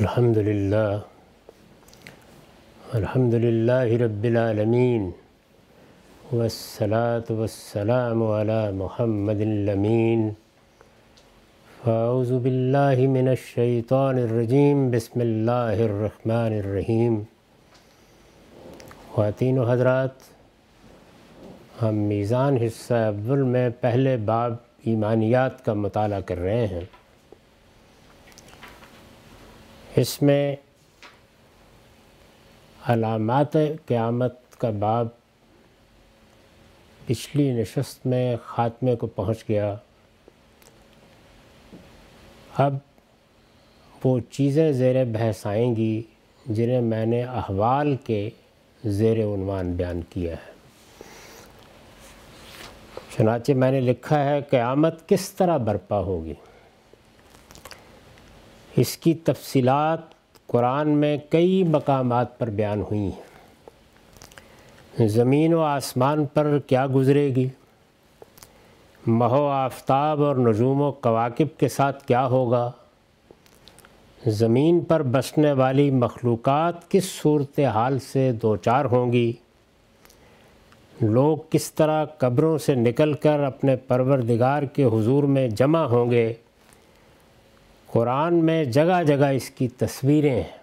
الحمد للہ الحمد للہ رب العالمین والصلاة والسلام على محمد الامین فاعوذ باللہ من الشیطان الرجیم بسم اللہ الرحمن الرحیم خواتین و حضرات، ہم میزان حصہ اول میں پہلے باب ایمانیات کا مطالعہ کر رہے ہیں۔ اس میں علامات قیامت کا باب پچھلی نشست میں خاتمے کو پہنچ گیا۔ اب وہ چیزیں زیر بحث آئیں گی جنہیں میں نے احوال کے زیر عنوان بیان کیا ہے۔ چنانچہ میں نے لکھا ہے قیامت کس طرح برپا ہوگی؟ اس کی تفصیلات قرآن میں کئی مقامات پر بیان ہوئی ہیں۔ زمین و آسمان پر کیا گزرے گی؟ مہو آفتاب اور نجوم و کواکب کے ساتھ کیا ہوگا؟ زمین پر بسنے والی مخلوقات کس صورت حال سے دوچار ہوں گی؟ لوگ کس طرح قبروں سے نکل کر اپنے پروردگار کے حضور میں جمع ہوں گے؟ قرآن میں جگہ جگہ اس کی تصویریں ہیں۔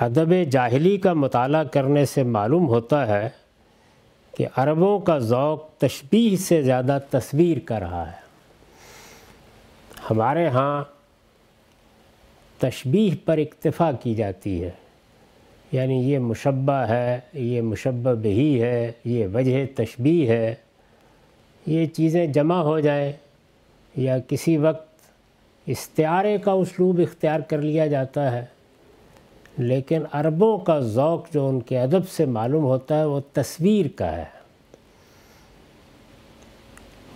ادب جاہلی کا مطالعہ کرنے سے معلوم ہوتا ہے کہ عربوں کا ذوق تشبیح سے زیادہ تصویر کا رہا ہے۔ ہمارے ہاں تشبیح پر اکتفا کی جاتی ہے۔ یعنی یہ مشبہ ہے، یہ مشبہ بہی ہے، یہ وجہ تشبیح ہے۔ یہ چیزیں جمع ہو جائیں یا کسی وقت استعارے کا اسلوب اختیار کر لیا جاتا ہے۔ لیکن عربوں کا ذوق جو ان کے ادب سے معلوم ہوتا ہے وہ تصویر کا ہے۔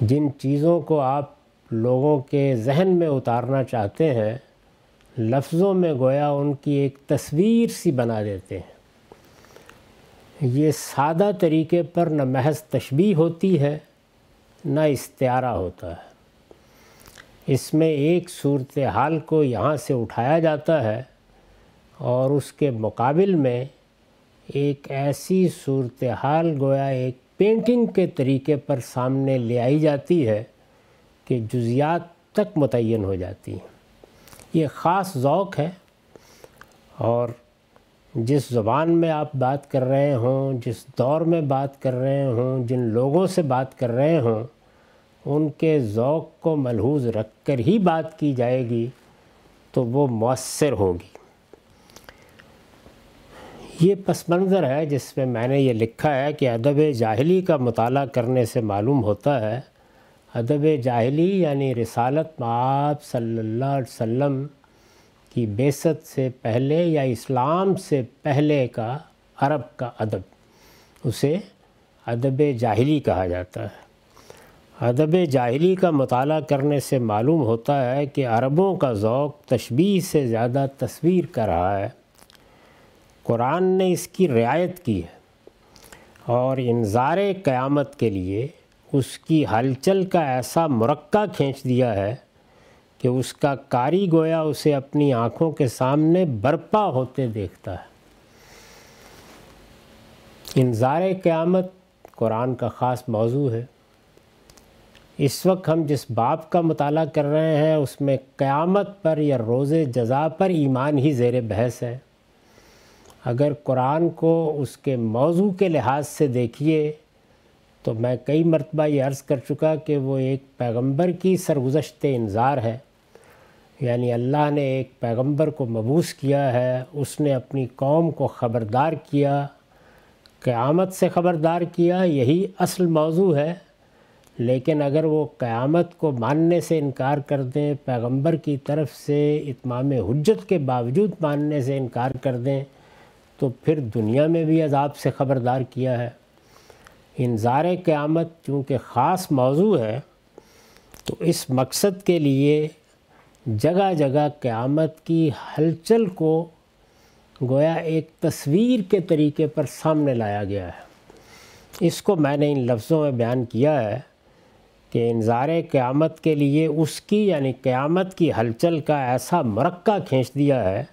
جن چیزوں کو آپ لوگوں کے ذہن میں اتارنا چاہتے ہیں، لفظوں میں گویا ان کی ایک تصویر سی بنا دیتے ہیں۔ یہ سادہ طریقے پر نہ محض تشبیح ہوتی ہے، نہ استعارہ ہوتا ہے۔ اس میں ایک صورت حال کو یہاں سے اٹھایا جاتا ہے اور اس کے مقابل میں ایک ایسی صورت حال گویا ایک پینٹنگ کے طریقے پر سامنے لے آئی جاتی ہے کہ جزیات تک متعین ہو جاتی ہیں۔ یہ خاص ذوق ہے اور جس زبان میں آپ بات کر رہے ہوں، جس دور میں بات کر رہے ہوں، جن لوگوں سے بات کر رہے ہوں ان کے ذوق کو ملحوظ رکھ کر ہی بات کی جائے گی تو وہ مؤثر ہوگی یہ پس منظر ہے جس میں میں نے یہ لکھا ہے کہ ادب جاہلی کا مطالعہ کرنے سے معلوم ہوتا ہے۔ ادب جاہلی یعنی رسالت معاب صلی اللہ علیہ وسلم کی بیست سے پہلے یا اسلام سے پہلے کا عرب کا ادب، اسے ادب جاہلی کہا جاتا ہے۔ ادب جاہلی کا مطالعہ کرنے سے معلوم ہوتا ہے کہ عربوں کا ذوق تشبیح سے زیادہ تصویر کر رہا ہے۔ قرآن نے اس کی رعایت کی ہے اور انظار قیامت کے لیے اس کی ہلچل کا ایسا مرکہ کھینچ دیا ہے کہ اس کا کاری گویا اسے اپنی آنکھوں کے سامنے برپا ہوتے دیکھتا ہے۔ انظار قیامت قرآن کا خاص موضوع ہے۔ اس وقت ہم جس باب کا مطالعہ کر رہے ہیں، اس میں قیامت پر یا روز جزا پر ایمان ہی زیر بحث ہے۔ اگر قرآن کو اس کے موضوع کے لحاظ سے دیکھیے، تو میں کئی مرتبہ یہ عرض کر چکا کہ وہ ایک پیغمبر کی سرگزشت انظار ہے۔ یعنی اللہ نے ایک پیغمبر کو مبوس کیا ہے، اس نے اپنی قوم کو خبردار کیا، قیامت سے خبردار کیا، یہی اصل موضوع ہے۔ لیکن اگر وہ قیامت کو ماننے سے انکار کر دیں، پیغمبر کی طرف سے اتمام حجت کے باوجود ماننے سے انکار کر دیں، تو پھر دنیا میں بھی عذاب سے خبردار کیا ہے۔ انظار قیامت چونکہ خاص موضوع ہے، تو اس مقصد کے لیے جگہ جگہ قیامت کی ہلچل کو گویا ایک تصویر کے طریقے پر سامنے لایا گیا ہے۔ اس کو میں نے ان لفظوں میں بیان کیا ہے۔ کہ انظار قیامت کے لیے اس کی یعنی قیامت کی ہلچل کا ایسا مرکہ کھینچ دیا ہے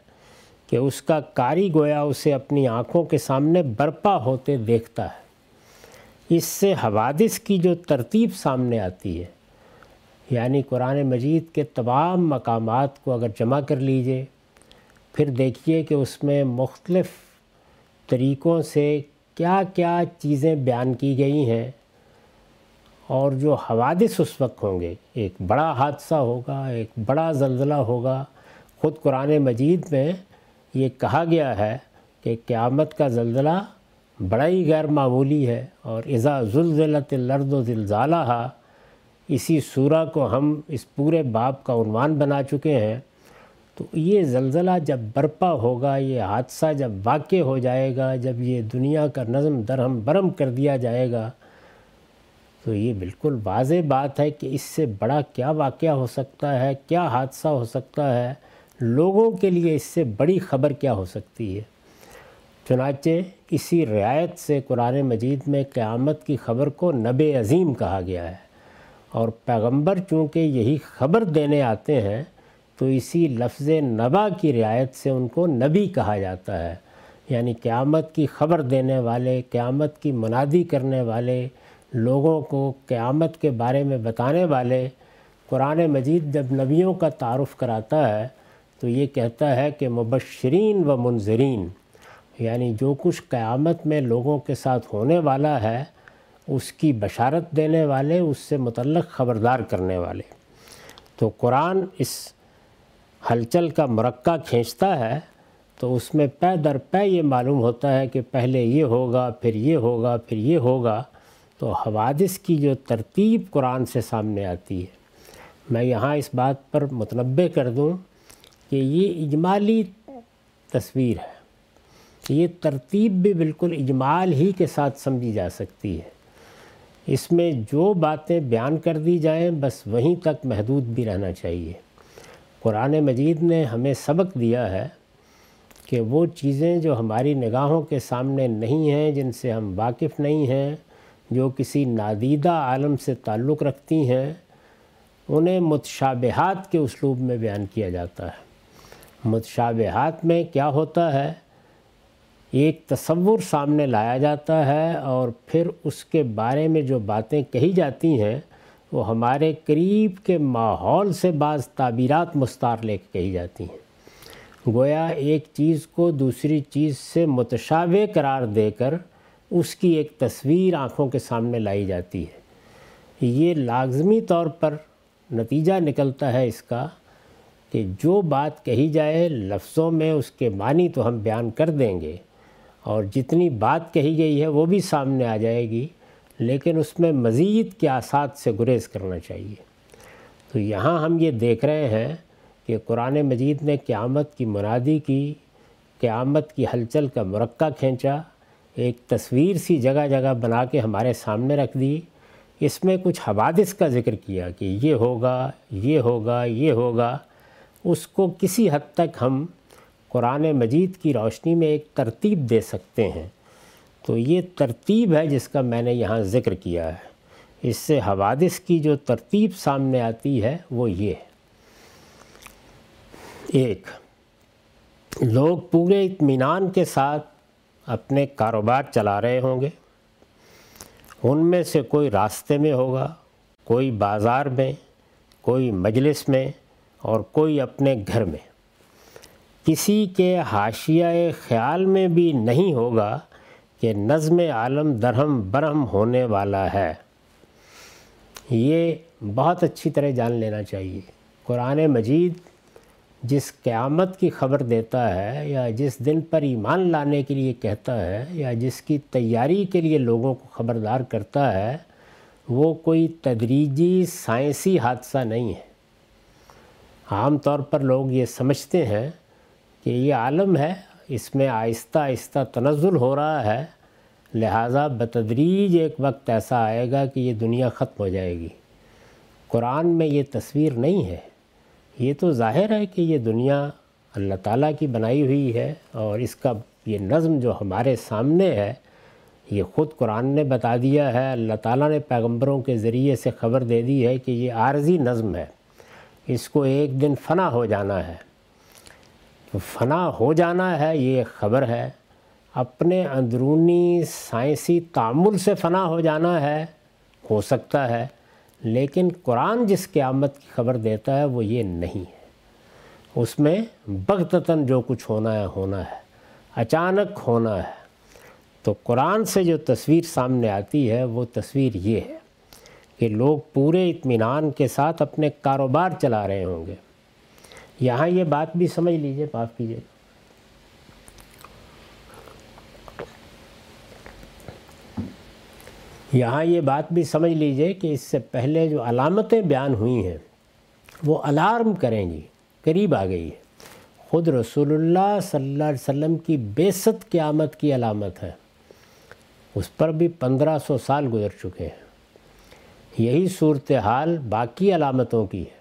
کہ اس کا کاری گویا اسے اپنی آنکھوں کے سامنے برپا ہوتے دیکھتا ہے۔ اس سے حوادث کی جو ترتیب سامنے آتی ہے یعنی قرآن مجید کے تمام مقامات کو اگر جمع کر لیجیے، پھر دیکھیے کہ اس میں مختلف طریقوں سے کیا کیا چیزیں بیان کی گئی ہیں۔ اور جو حوادث اس وقت ہوں گے، ایک بڑا حادثہ ہوگا، ایک بڑا زلزلہ ہوگا۔ خود قرآن مجید میں یہ کہا گیا ہے کہ قیامت کا زلزلہ بڑا ہی غیر معمولی ہے اور اذا زلزلت الارض و زلزالہ اسی سورہ کو ہم اس پورے باب کا عنوان بنا چکے ہیں۔ تو یہ زلزلہ جب برپا ہوگا، یہ حادثہ جب واقع ہو جائے گا، جب یہ دنیا کا نظم درہم برم کر دیا جائے گا تو یہ بالکل واضح بات ہے کہ اس سے بڑا کیا واقعہ ہو سکتا ہے، کیا حادثہ ہو سکتا ہے، لوگوں کے لیے اس سے بڑی خبر کیا ہو سکتی ہے۔ چنانچہ اسی رعایت سے قرآن مجید میں قیامت کی خبر کو نب عظیم کہا گیا ہے۔ اور پیغمبر چونکہ یہی خبر دینے آتے ہیں، تو اسی لفظ نبا کی رعایت سے ان کو نبی کہا جاتا ہے۔ یعنی قیامت کی خبر دینے والے، قیامت کی منادی کرنے والے لوگوں کو قیامت کے بارے میں بتانے والے قرآن مجید جب نبیوں کا تعارف کراتا ہے، تو یہ کہتا ہے کہ مبشرین و منظرین یعنی جو کچھ قیامت میں لوگوں کے ساتھ ہونے والا ہے، اس کی بشارت دینے والے، اس سے متعلق خبردار کرنے والے۔ تو قرآن اس ہلچل کا مرکہ کھینچتا ہے، تو اس میں پے در پے یہ معلوم ہوتا ہے کہ پہلے یہ ہوگا، پھر یہ ہوگا، پھر یہ ہوگا۔ تو حوادث کی جو ترتیب قرآن سے سامنے آتی ہے۔ میں یہاں اس بات پر متنبع کر دوں کہ یہ اجمالی تصویر ہے۔ یہ ترتیب بھی بالکل اجمال ہی کے ساتھ سمجھی جا سکتی ہے۔ اس میں جو باتیں بیان کر دی جائیں، بس وہیں تک محدود بھی رہنا چاہیے۔ قرآن مجید نے ہمیں سبق دیا ہے کہ وہ چیزیں جو ہماری نگاہوں کے سامنے نہیں ہیں، جن سے ہم واقف نہیں ہیں جو کسی نادیدہ عالم سے تعلق رکھتی ہیں، انہیں متشابہات کے اسلوب میں بیان کیا جاتا ہے۔ متشابہات میں کیا ہوتا ہے؟ ایک تصور سامنے لایا جاتا ہے اور پھر اس کے بارے میں جو باتیں کہی جاتی ہیں، وہ ہمارے قریب کے ماحول سے بعض تعبیرات مستار لے کے کہی جاتی ہیں۔ گویا ایک چیز کو دوسری چیز سے متشابہ قرار دے کر اس کی ایک تصویر آنکھوں کے سامنے لائی جاتی ہے۔ یہ لازمی طور پر نتیجہ نکلتا ہے اس کا کہ جو بات کہی جائے لفظوں میں اس کے معنی تو ہم بیان کر دیں گے اور جتنی بات کہی گئی ہے وہ بھی سامنے آ جائے گی، لیکن اس میں مزید کے آسات سے گریز کرنا چاہیے۔ تو یہاں ہم یہ دیکھ رہے ہیں کہ قرآن مجید نے قیامت کی منادی کی، قیامت کی ہلچل کا مرکہ کھینچا ایک تصویر سی جگہ جگہ بنا کے ہمارے سامنے رکھ دی۔ اس میں کچھ حوادث کا ذکر کیا کہ یہ ہوگا یہ ہوگا یہ ہوگا۔ اس کو کسی حد تک ہم قرآن مجید کی روشنی میں ایک ترتیب دے سکتے ہیں۔ تو یہ ترتیب ہے جس کا میں نے یہاں ذکر کیا ہے۔ اس سے حوادث کی جو ترتیب سامنے آتی ہے وہ یہ ہے۔ ایک، لوگ پورے اطمینان کے ساتھ اپنے کاروبار چلا رہے ہوں گے۔ ان میں سے کوئی راستے میں ہوگا، کوئی بازار میں، کوئی مجلس میں، اور کوئی اپنے گھر میں۔ کسی کے حاشیہ خیال میں بھی نہیں ہوگا کہ نظم عالم درہم برہم ہونے والا ہے۔ یہ بہت اچھی طرح جان لینا چاہیے۔ قرآن مجید جس قیامت کی خبر دیتا ہے یا جس دن پر ایمان لانے کے لیے کہتا ہے یا جس کی تیاری کے لیے لوگوں کو خبردار کرتا ہے، وہ کوئی تدریجی سائنسی حادثہ نہیں ہے۔ عام طور پر لوگ یہ سمجھتے ہیں کہ یہ عالم ہے، اس میں آہستہ آہستہ تنزل ہو رہا ہے، لہٰذا بتدریج ایک وقت ایسا آئے گا کہ یہ دنیا ختم ہو جائے گی۔ قرآن میں یہ تصویر نہیں ہے۔ یہ تو ظاہر ہے کہ یہ دنیا اللہ تعالیٰ کی بنائی ہوئی ہے اور اس کا یہ نظم جو ہمارے سامنے ہے، یہ خود قرآن نے بتا دیا ہے، اللہ تعالیٰ نے پیغمبروں کے ذریعے سے خبر دے دی ہے کہ یہ عارضی نظم ہے۔ اس کو ایک دن فنا ہو جانا ہے۔ تو فنا ہو جانا ہے، یہ خبر ہے۔ اپنے اندرونی سائنسی تعمل سے فنا ہو جانا ہے، ہو سکتا ہے۔ لیکن قرآن جس قیامت کی خبر دیتا ہے وہ یہ نہیں ہے۔ اس میں بغتتاً جو کچھ ہونا ہے ہونا ہے۔ اچانک ہونا ہے۔ تو قرآن سے جو تصویر سامنے آتی ہے، وہ تصویر یہ ہے کہ لوگ پورے اطمینان کے ساتھ اپنے کاروبار چلا رہے ہوں گے۔ یہاں یہ بات بھی سمجھ لیجیے، معاف کیجیے۔ یہاں یہ بات بھی سمجھ لیجیے کہ اس سے پہلے جو علامتیں بیان ہوئی ہیں، وہ الارم کریں گی، قریب آ گئی ہے۔ خود رسول اللہ صلی اللہ علیہ وسلم کی بیست قیامت کی علامت ہے۔ اس پر بھی پندرہ سو سال گزر چکے ہیں۔ یہی صورتحال باقی علامتوں کی ہے۔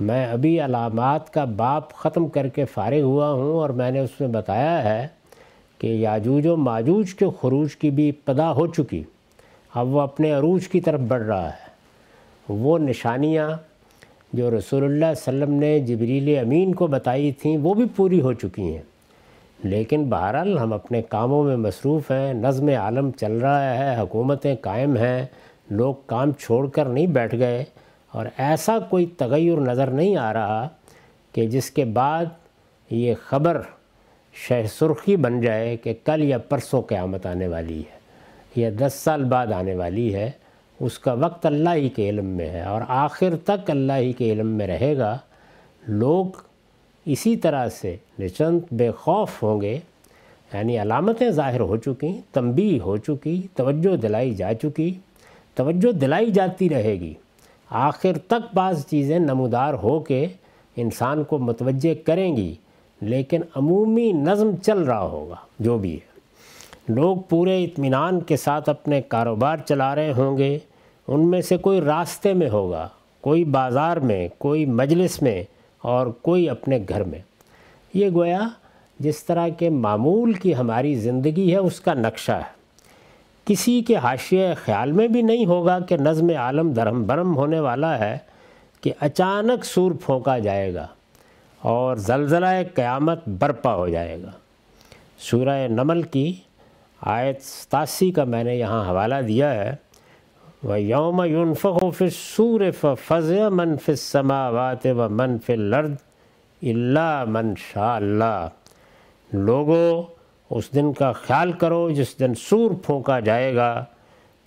میں ابھی علامات کا باپ ختم کر کے فارغ ہوا ہوں اور میں نے اس میں بتایا ہے کہ یاجوج و ماجوج کے خروج کی بھی ابتدا ہو چکی۔ اب وہ اپنے عروج کی طرف بڑھ رہا ہے۔ وہ نشانیاں جو رسول اللہ علیہ وسلم نے جبریل امین کو بتائی تھیں، وہ بھی پوری ہو چکی ہیں۔ لیکن بہرحال ہم اپنے کاموں میں مصروف ہیں، نظم عالم چل رہا ہے، حکومتیں قائم ہیں، لوگ کام چھوڑ کر نہیں بیٹھ گئے۔ اور ایسا کوئی تغیر نظر نہیں آ رہا کہ جس کے بعد یہ خبر شہ سرخی بن جائے کہ کل یا پرسوں قیامت آنے والی ہے۔ یا دس سال بعد آنے والی ہے، اس کا وقت اللہ ہی کے علم میں ہے اور آخر تک اللہ ہی کے علم میں رہے گا۔ لوگ اسی طرح سے نچند بے خوف ہوں گے۔ یعنی علامتیں ظاہر ہو چکی، تنبیہ ہو چکی، توجہ دلائی جا چکی۔ توجہ دلائی جاتی رہے گی۔ آخر تک بعض چیزیں نمودار ہو کے انسان کو متوجہ کریں گی، لیکن عمومی نظم چل رہا ہوگا، جو بھی ہے۔ لوگ پورے اطمینان کے ساتھ اپنے کاروبار چلا رہے ہوں گے، ان میں سے کوئی راستے میں ہوگا، کوئی بازار میں، کوئی مجلس میں، اور کوئی اپنے گھر میں۔ یہ گویا جس طرح کے معمول کی ہماری زندگی ہے، اس کا نقشہ ہے۔ کسی کے حاشیہ خیال میں بھی نہیں ہوگا کہ نظم عالم درہم برم ہونے والا ہے کہ اچانک سور پھونکا جائے گا اور زلزلہ قیامت برپا ہو جائے گا۔ سورہ نمل کی آیت ستاسی کا میں نے یہاں حوالہ دیا ہے۔ وہ یوم یونفق و سور فض من فِ السماوات و من فی الارض اللہ من شاء اللہ لوگوں اس دن کا خیال کرو جس دن سور پھونکا جائے گا۔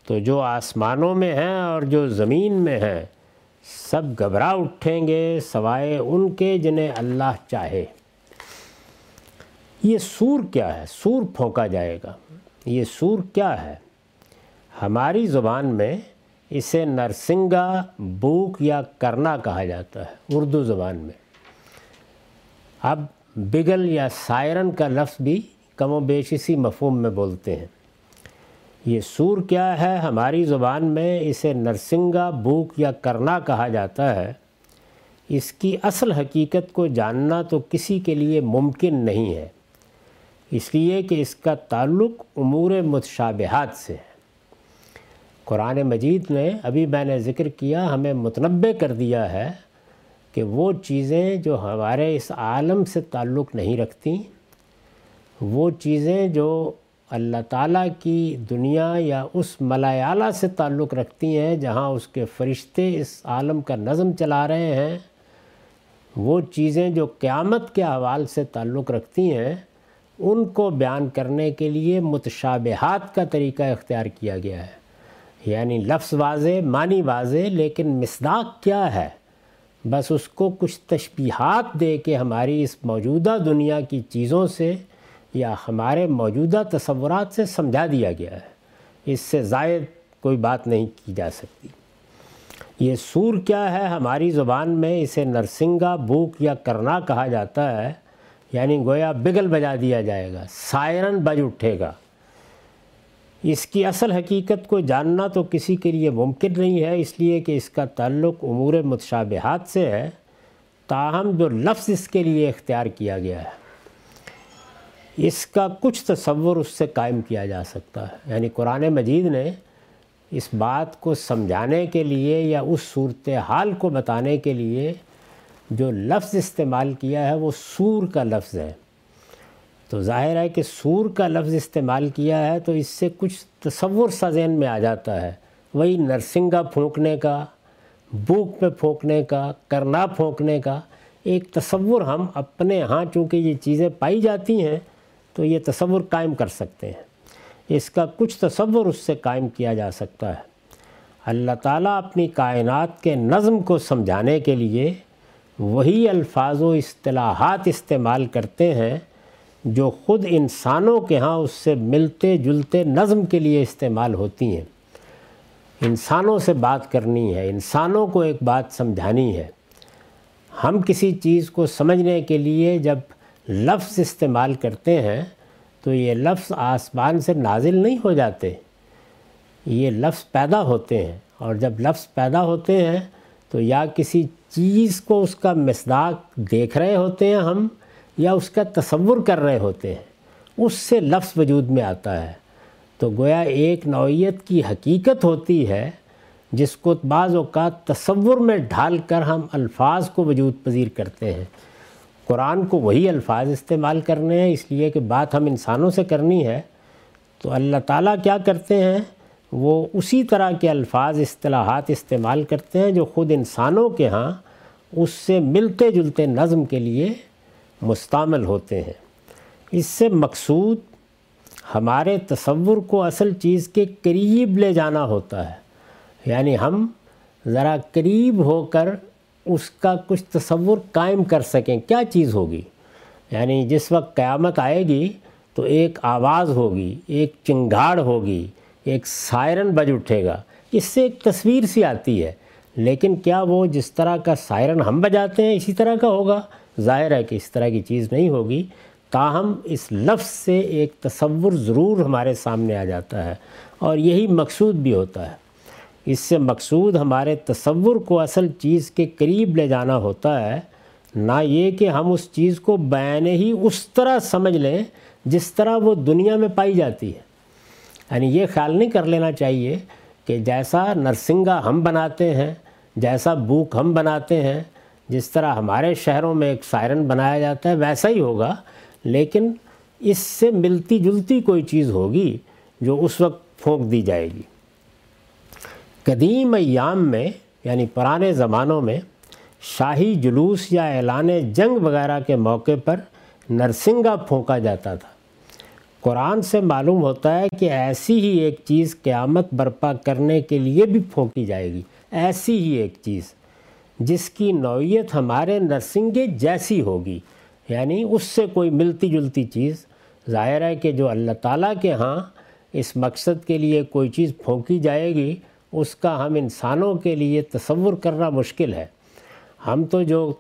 تو جو آسمانوں میں ہیں اور جو زمین میں ہیں، سب گھبرا اٹھیں گے سوائے ان کے جنہیں اللہ چاہے۔ یہ سور کیا ہے؟ سور پھونکا جائے گا۔ یہ سور کیا ہے؟ ہماری زبان میں اسے نرسنگا، بوک یا کرنا کہا جاتا ہے، اردو زبان میں۔ اب بگل یا سائرن کا لفظ بھی کم و بیش اسی مفہوم میں بولتے ہیں۔ یہ سور کیا ہے؟ ہماری زبان میں اسے نرسنگا، بوک یا کرنا کہا جاتا ہے۔ اس کی اصل حقیقت کو جاننا تو کسی کے لیے ممکن نہیں ہے۔ اس لیے کہ اس کا تعلق امور متشابہات سے ہے۔ قرآن مجید نے ابھی میں نے ذکر کیا، ہمیں متنبع کر دیا ہے کہ وہ چیزیں جو ہمارے اس عالم سے تعلق نہیں رکھتی، وہ چیزیں جو اللہ تعالیٰ کی دنیا یا اس ملایالہ سے تعلق رکھتی ہیں، جہاں اس کے فرشتے اس عالم کا نظم چلا رہے ہیں، وہ چیزیں جو قیامت کے حوال سے تعلق رکھتی ہیں ان کو بیان کرنے کے لیے متشابہات کا طریقہ اختیار کیا گیا ہے۔ یعنی لفظ واضح، معنی واضح، لیکن مصداق کیا ہے؟ بس اس کو کچھ تشبیہات دے کے ہماری اس موجودہ دنیا کی چیزوں سے یا ہمارے موجودہ تصورات سے سمجھا دیا گیا ہے۔ اس سے زائد کوئی بات نہیں کی جا سکتی۔ یہ سور کیا ہے؟ ہماری زبان میں اسے نرسنگا بوک یا کرنا کہا جاتا ہے۔ یعنی گویا بگل بجا دیا جائے گا، سائرن بج اٹھے گا۔ اس کی اصل حقیقت کو جاننا تو کسی کے لیے ممکن نہیں ہے، اس لیے کہ اس کا تعلق امور متشابہات سے ہے۔ تاہم جو لفظ اس کے لیے اختیار کیا گیا ہے، اس کا کچھ تصور اس سے قائم کیا جا سکتا ہے۔ یعنی قرآن مجید نے اس بات کو سمجھانے کے لیے یا اس صورت حال کو بتانے کے لیے جو لفظ استعمال کیا ہے وہ سور کا لفظ ہے۔ تو ظاہر ہے کہ سور کا لفظ استعمال کیا ہے تو اس سے کچھ تصور سا ذہن میں آ جاتا ہے۔ وہی نرسنگا پھونکنے کا بوک پہ پھونکنے کا، کرنا پھونکنے کا ایک تصور ہم اپنے ہاں چونکہ یہ چیزیں پائی جاتی ہیں تو یہ تصور قائم کر سکتے ہیں۔ اس کا کچھ تصور اس سے قائم کیا جا سکتا ہے۔ اللہ تعالیٰ اپنی کائنات کے نظم کو سمجھانے کے لیے وہی الفاظ و اصطلاحات استعمال کرتے ہیں جو خود انسانوں کے ہاں اس سے ملتے جلتے نظم کے لیے استعمال ہوتی ہیں۔ انسانوں سے بات کرنی ہے، انسانوں کو ایک بات سمجھانی ہے۔ ہم کسی چیز کو سمجھنے کے لیے جب لفظ استعمال کرتے ہیں تو یہ لفظ آسمان سے نازل نہیں ہو جاتے، یہ لفظ پیدا ہوتے ہیں۔ اور جب لفظ پیدا ہوتے ہیں تو یا کسی چیز کو اس کا مصداق دیکھ رہے ہوتے ہیں ہم یا اس کا تصور کر رہے ہوتے ہیں، اس سے لفظ وجود میں آتا ہے۔ تو گویا ایک نوعیت کی حقیقت ہوتی ہے جس کو بعض اوقات تصور میں ڈھال کر ہم الفاظ کو وجود پذیر کرتے ہیں۔ قرآن کو وہی الفاظ استعمال کرنے ہیں، اس لیے کہ بات ہم انسانوں سے کرنی ہے۔ تو اللہ تعالیٰ کیا کرتے ہیں؟ وہ اسی طرح کے الفاظ، اصطلاحات استعمال کرتے ہیں جو خود انسانوں کے ہاں اس سے ملتے جلتے نظم کے لیے مستعمل ہوتے ہیں۔ اس سے مقصود ہمارے تصور کو اصل چیز کے قریب لے جانا ہوتا ہے۔ یعنی ہم ذرا قریب ہو کر اس کا کچھ تصور قائم کر سکیں۔ کیا چیز ہوگی؟ یعنی جس وقت قیامت آئے گی تو ایک آواز ہوگی، ایک چنگاڑ ہوگی، ایک سائرن بج اٹھے گا۔ اس سے ایک تصویر سی آتی ہے۔ لیکن کیا وہ جس طرح کا سائرن ہم بجاتے ہیں اسی طرح کا ہوگا؟ ظاہر ہے کہ اس طرح کی چیز نہیں ہوگی۔ تاہم، اس لفظ سے ایک تصور ضرور ہمارے سامنے آ جاتا ہے اور یہی مقصود بھی ہوتا ہے۔ اس سے مقصود ہمارے تصور کو اصل چیز کے قریب لے جانا ہوتا ہے۔ نہ یہ کہ ہم اس چیز کو بیان ہی اس طرح سمجھ لیں جس طرح وہ دنیا میں پائی جاتی ہے۔ یعنی یہ خیال نہیں کر لینا چاہیے کہ جیسا نرسنگا ہم بناتے ہیں جیسا بوک ہم بناتے ہیں، جس طرح ہمارے شہروں میں ایک سائرن بنایا جاتا ہے، ویسا ہی ہوگا۔ لیکن اس سے ملتی جلتی کوئی چیز ہوگی جو اس وقت پھونک دی جائے گی۔ قدیم ایام میں یعنی پرانے زمانوں میں، شاہی جلوس یا اعلان جنگ وغیرہ کے موقع پر نرسنگا پھونکا جاتا تھا۔ قرآن سے معلوم ہوتا ہے کہ ایسی ہی ایک چیز قیامت برپا کرنے کے لیے بھی پھونکی جائے گی۔ ایسی ہی ایک چیز جس کی نوعیت ہمارے نرسنگے جیسی ہوگی۔ یعنی اس سے کوئی ملتی جلتی چیز۔ ظاہر ہے کہ جو اللہ تعالیٰ کے ہاں اس مقصد کے لیے کوئی چیز پھونکی جائے گی، اس کا ہم انسانوں کے لیے تصور کرنا مشکل ہے۔ ہم تو جو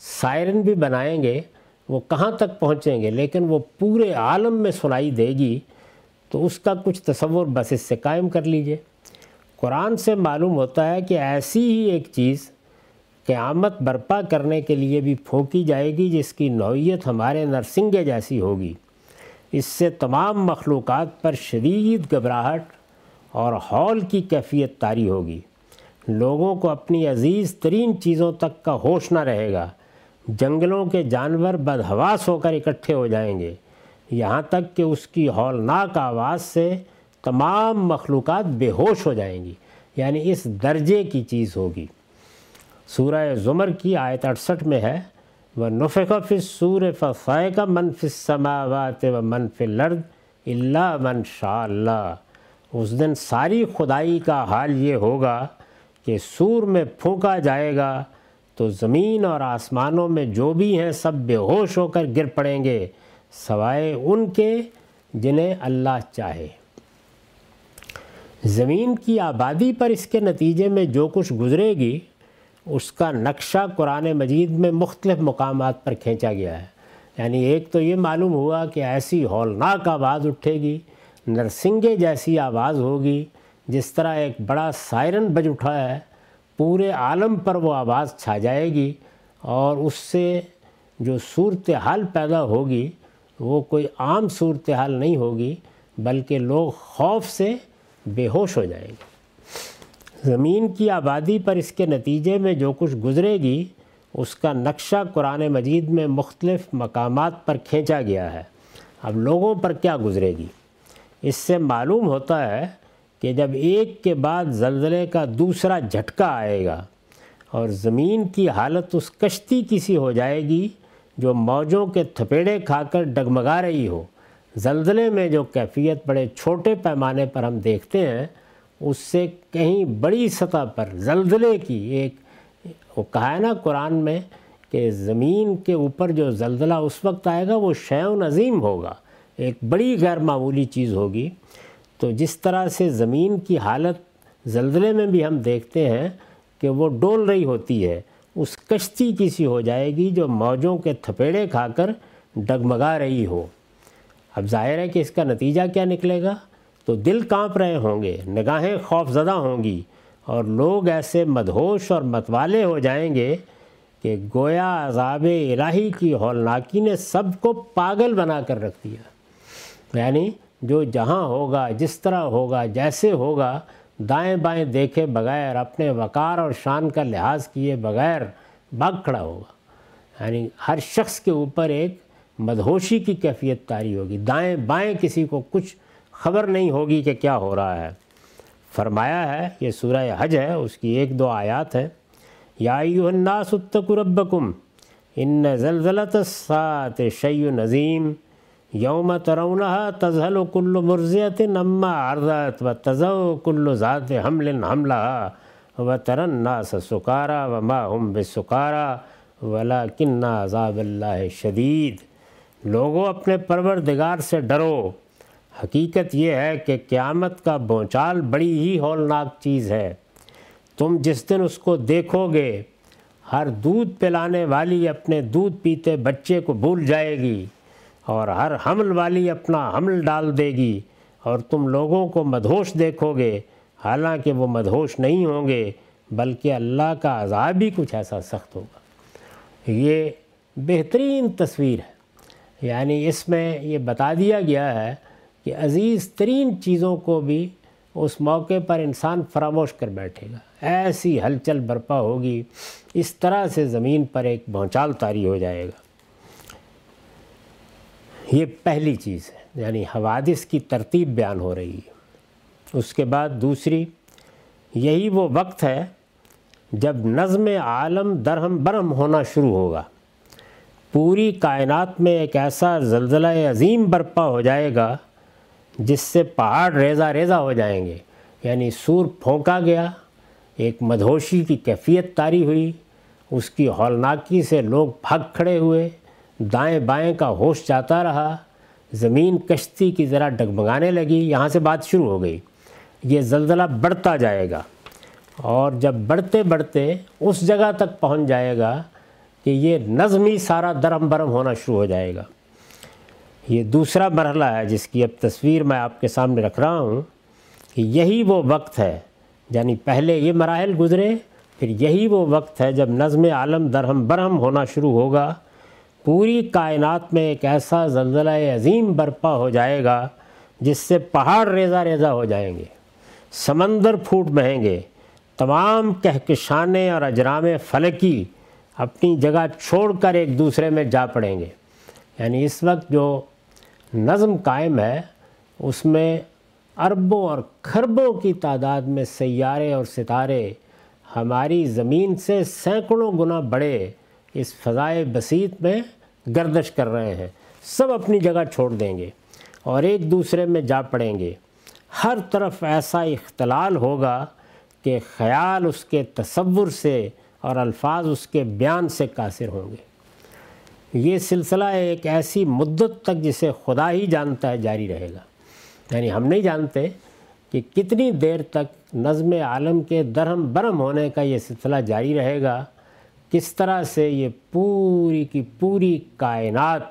سائرن بھی بنائیں گے، وہ کہاں تک پہنچیں گے؟ لیکن وہ پورے عالم میں سنائی دے گی، تو اس کا کچھ تصور بس اس سے قائم کر لیجیے۔ قرآن سے معلوم ہوتا ہے کہ ایسی ہی ایک چیز قیامت برپا کرنے کے لیے بھی پھونکی جائے گی، جس کی نوعیت ہمارے نرسنگے جیسی ہوگی۔ اس سے تمام مخلوقات پر شدید گھبراہٹ اور ہال کی کیفیت طاری ہوگی۔ لوگوں کو اپنی عزیز ترین چیزوں تک کا ہوش نہ رہے گا۔ جنگلوں کے جانور بدحواس ہو کر اکٹھے ہو جائیں گے۔ یہاں تک کہ اس کی ہولناک آواز سے تمام مخلوقات بے ہوش ہو جائیں گی یعنی اس درجے کی چیز ہوگی۔ سورہ زمر کی آیت اڑسٹھ میں ہے وہ نفق سور فائے کا منفِ سماوات و منف لرد اللہ من شاء اللہ اس دن ساری خدائی کا حال یہ ہوگا کہ سور میں پھونکا جائے گا تو زمین اور آسمانوں میں جو بھی ہیں سب بے ہوش ہو کر گر پڑیں گے، سوائے ان کے جنہیں اللہ چاہے۔ زمین کی آبادی پر اس کے نتیجے میں جو کچھ گزرے گی، اس کا نقشہ قرآن مجید میں مختلف مقامات پر کھینچا گیا ہے۔ یعنی ایک تو یہ معلوم ہوا کہ ایسی ہولناک آواز اٹھے گی، نرسنگے جیسی آواز ہوگی، جس طرح ایک بڑا سائرن بج اٹھا ہے، پورے عالم پر وہ آواز چھا جائے گی اور اس سے جو صورت حال پیدا ہوگی، وہ کوئی عام صورتحال نہیں ہوگی، بلکہ لوگ خوف سے بے ہوش ہو جائیں گے زمین کی آبادی پر اس کے نتیجے میں جو کچھ گزرے گی، اس کا نقشہ قرآن مجید میں مختلف مقامات پر کھینچا گیا ہے۔ اب لوگوں پر کیا گزرے گی؟ اس سے معلوم ہوتا ہے کہ جب ایک کے بعد زلزلے کا دوسرا جھٹکا آئے گا اور زمین کی حالت اس کشتی کی سی ہو جائے گی جو موجوں کے تھپیڑے کھا کر ڈگمگا رہی ہو۔ زلزلے میں جو کیفیت بڑے چھوٹے پیمانے پر ہم دیکھتے ہیں، اس سے کہیں بڑی سطح پر زلزلے کی ایک، وہ کہا ہے نا قرآن میں کہ زمین کے اوپر جو زلزلہ اس وقت آئے گا، وہ شیون عظیم ہوگا، ایک بڑی غیر معمولی چیز ہوگی۔ تو جس طرح سے زمین کی حالت زلزلے میں بھی ہم دیکھتے ہیں کہ وہ ڈول رہی ہوتی ہے، اس کشتی کی سی ہو جائے گی جو موجوں کے تھپیڑے کھا کر ڈگمگا رہی ہو۔ اب ظاہر ہے کہ اس کا نتیجہ کیا نکلے گا؟ تو دل کانپ رہے ہوں گے، نگاہیں خوف زدہ ہوں گی، اور لوگ ایسے مدہوش اور متوالے ہو جائیں گے کہ گویا عذاب الہی کی ہولناکی نے سب کو پاگل بنا کر رکھ دیا۔ یعنی جو جہاں ہوگا، جس طرح ہوگا، جیسے ہوگا، دائیں بائیں دیکھے بغیر، اپنے وقار اور شان کا لحاظ کیے بغیر بھاگ کھڑا ہوگا۔ یعنی ہر شخص کے اوپر ایک مدہوشی کی کیفیت تاری ہوگی۔ دائیں بائیں کسی کو کچھ خبر نہیں ہوگی کہ کیا ہو رہا ہے۔ فرمایا ہے، یہ سورہ حج ہے، اس کی ایک دو آیات ہے یا ایوہ الناس اتقوا ربکم ان زلزلت الساعت شیء نظیم یوم ترونہا تزہل کل مرزیت نما عرضت و تزو کل ذات حمل حملہا و ترن ناس سکارا وما ہم بسکارا ولیکن عذاب اللہ شدید۔ لوگوں اپنے پروردگار سے ڈرو۔ حقیقت یہ ہے کہ قیامت کا بونچال بڑی ہی ہولناک چیز ہے۔ تم جس دن اس کو دیکھو گے، ہر دودھ پلانے والی اپنے دودھ پیتے بچے کو بھول جائے گی اور ہر حمل والی اپنا حمل ڈال دے گی اور تم لوگوں کو مدہوش دیکھو گے۔ حالانکہ وہ مدہوش نہیں ہوں گے، بلکہ اللہ کا عذاب بھی کچھ ایسا سخت ہوگا۔ یہ بہترین تصویر ہے۔ یعنی اس میں یہ بتا دیا گیا ہے کہ عزیز ترین چیزوں کو بھی اس موقع پر انسان فراموش کر بیٹھے گا۔ ایسی ہلچل برپا ہوگی، اس طرح سے زمین پر ایک بھونچال تاری ہو جائے گا۔ یہ پہلی چیز ہے یعنی حوادث کی ترتیب بیان ہو رہی ہے۔ اس کے بعد دوسری، یہی وہ وقت ہے جب نظم عالم درہم برہم ہونا شروع ہوگا۔ پوری کائنات میں ایک ایسا زلزلہ عظیم برپا ہو جائے گا جس سے پہاڑ ریزہ ریزہ ہو جائیں گے۔ یعنی سور پھونکا گیا، ایک مدھوشی کی کیفیت تاری ہوئی، اس کی ہولناکی سے لوگ بھاگ کھڑے ہوئے، دائیں بائیں کا ہوش جاتا رہا، زمین کشتی کی ذرا ڈگمگانے لگی، یہاں سے بات شروع ہو گئی۔ یہ زلزلہ بڑھتا جائے گا اور جب بڑھتے بڑھتے اس جگہ تک پہنچ جائے گا کہ یہ نظمی سارا درم برم ہونا شروع ہو جائے گا۔ یہ دوسرا مرحلہ ہے جس کی اب تصویر میں آپ کے سامنے رکھ رہا ہوں کہ یہی وہ وقت ہے یعنی پہلے یہ مراحل گزرے، پھر یہی وہ وقت ہے جب نظم عالم درہم برہم ہونا شروع ہوگا۔ پوری کائنات میں ایک ایسا زلزلہ عظیم برپا ہو جائے گا جس سے پہاڑ ریزہ ریزہ ہو جائیں گے، سمندر پھوٹ بہیں گے، تمام کہکشانے اور اجرام فلکی اپنی جگہ چھوڑ کر ایک دوسرے میں جا پڑیں گے۔ یعنی اس وقت جو نظم قائم ہے، اس میں اربوں اور کھربوں کی تعداد میں سیارے اور ستارے ہماری زمین سے سینکڑوں گنا بڑے اس فضائے بسیط میں گردش کر رہے ہیں۔ سب اپنی جگہ چھوڑ دیں گے اور ایک دوسرے میں جا پڑیں گے۔ ہر طرف ایسا اختلال ہوگا کہ خیال اس کے تصور سے اور الفاظ اس کے بیان سے قاصر ہوں گے۔ یہ سلسلہ ایک ایسی مدت تک جسے خدا ہی جانتا ہے جاری رہے گا۔ یعنی ہم نہیں جانتے کہ کتنی دیر تک نظم عالم کے درہم برہم ہونے کا یہ سلسلہ جاری رہے گا، کس طرح سے یہ پوری کی پوری کائنات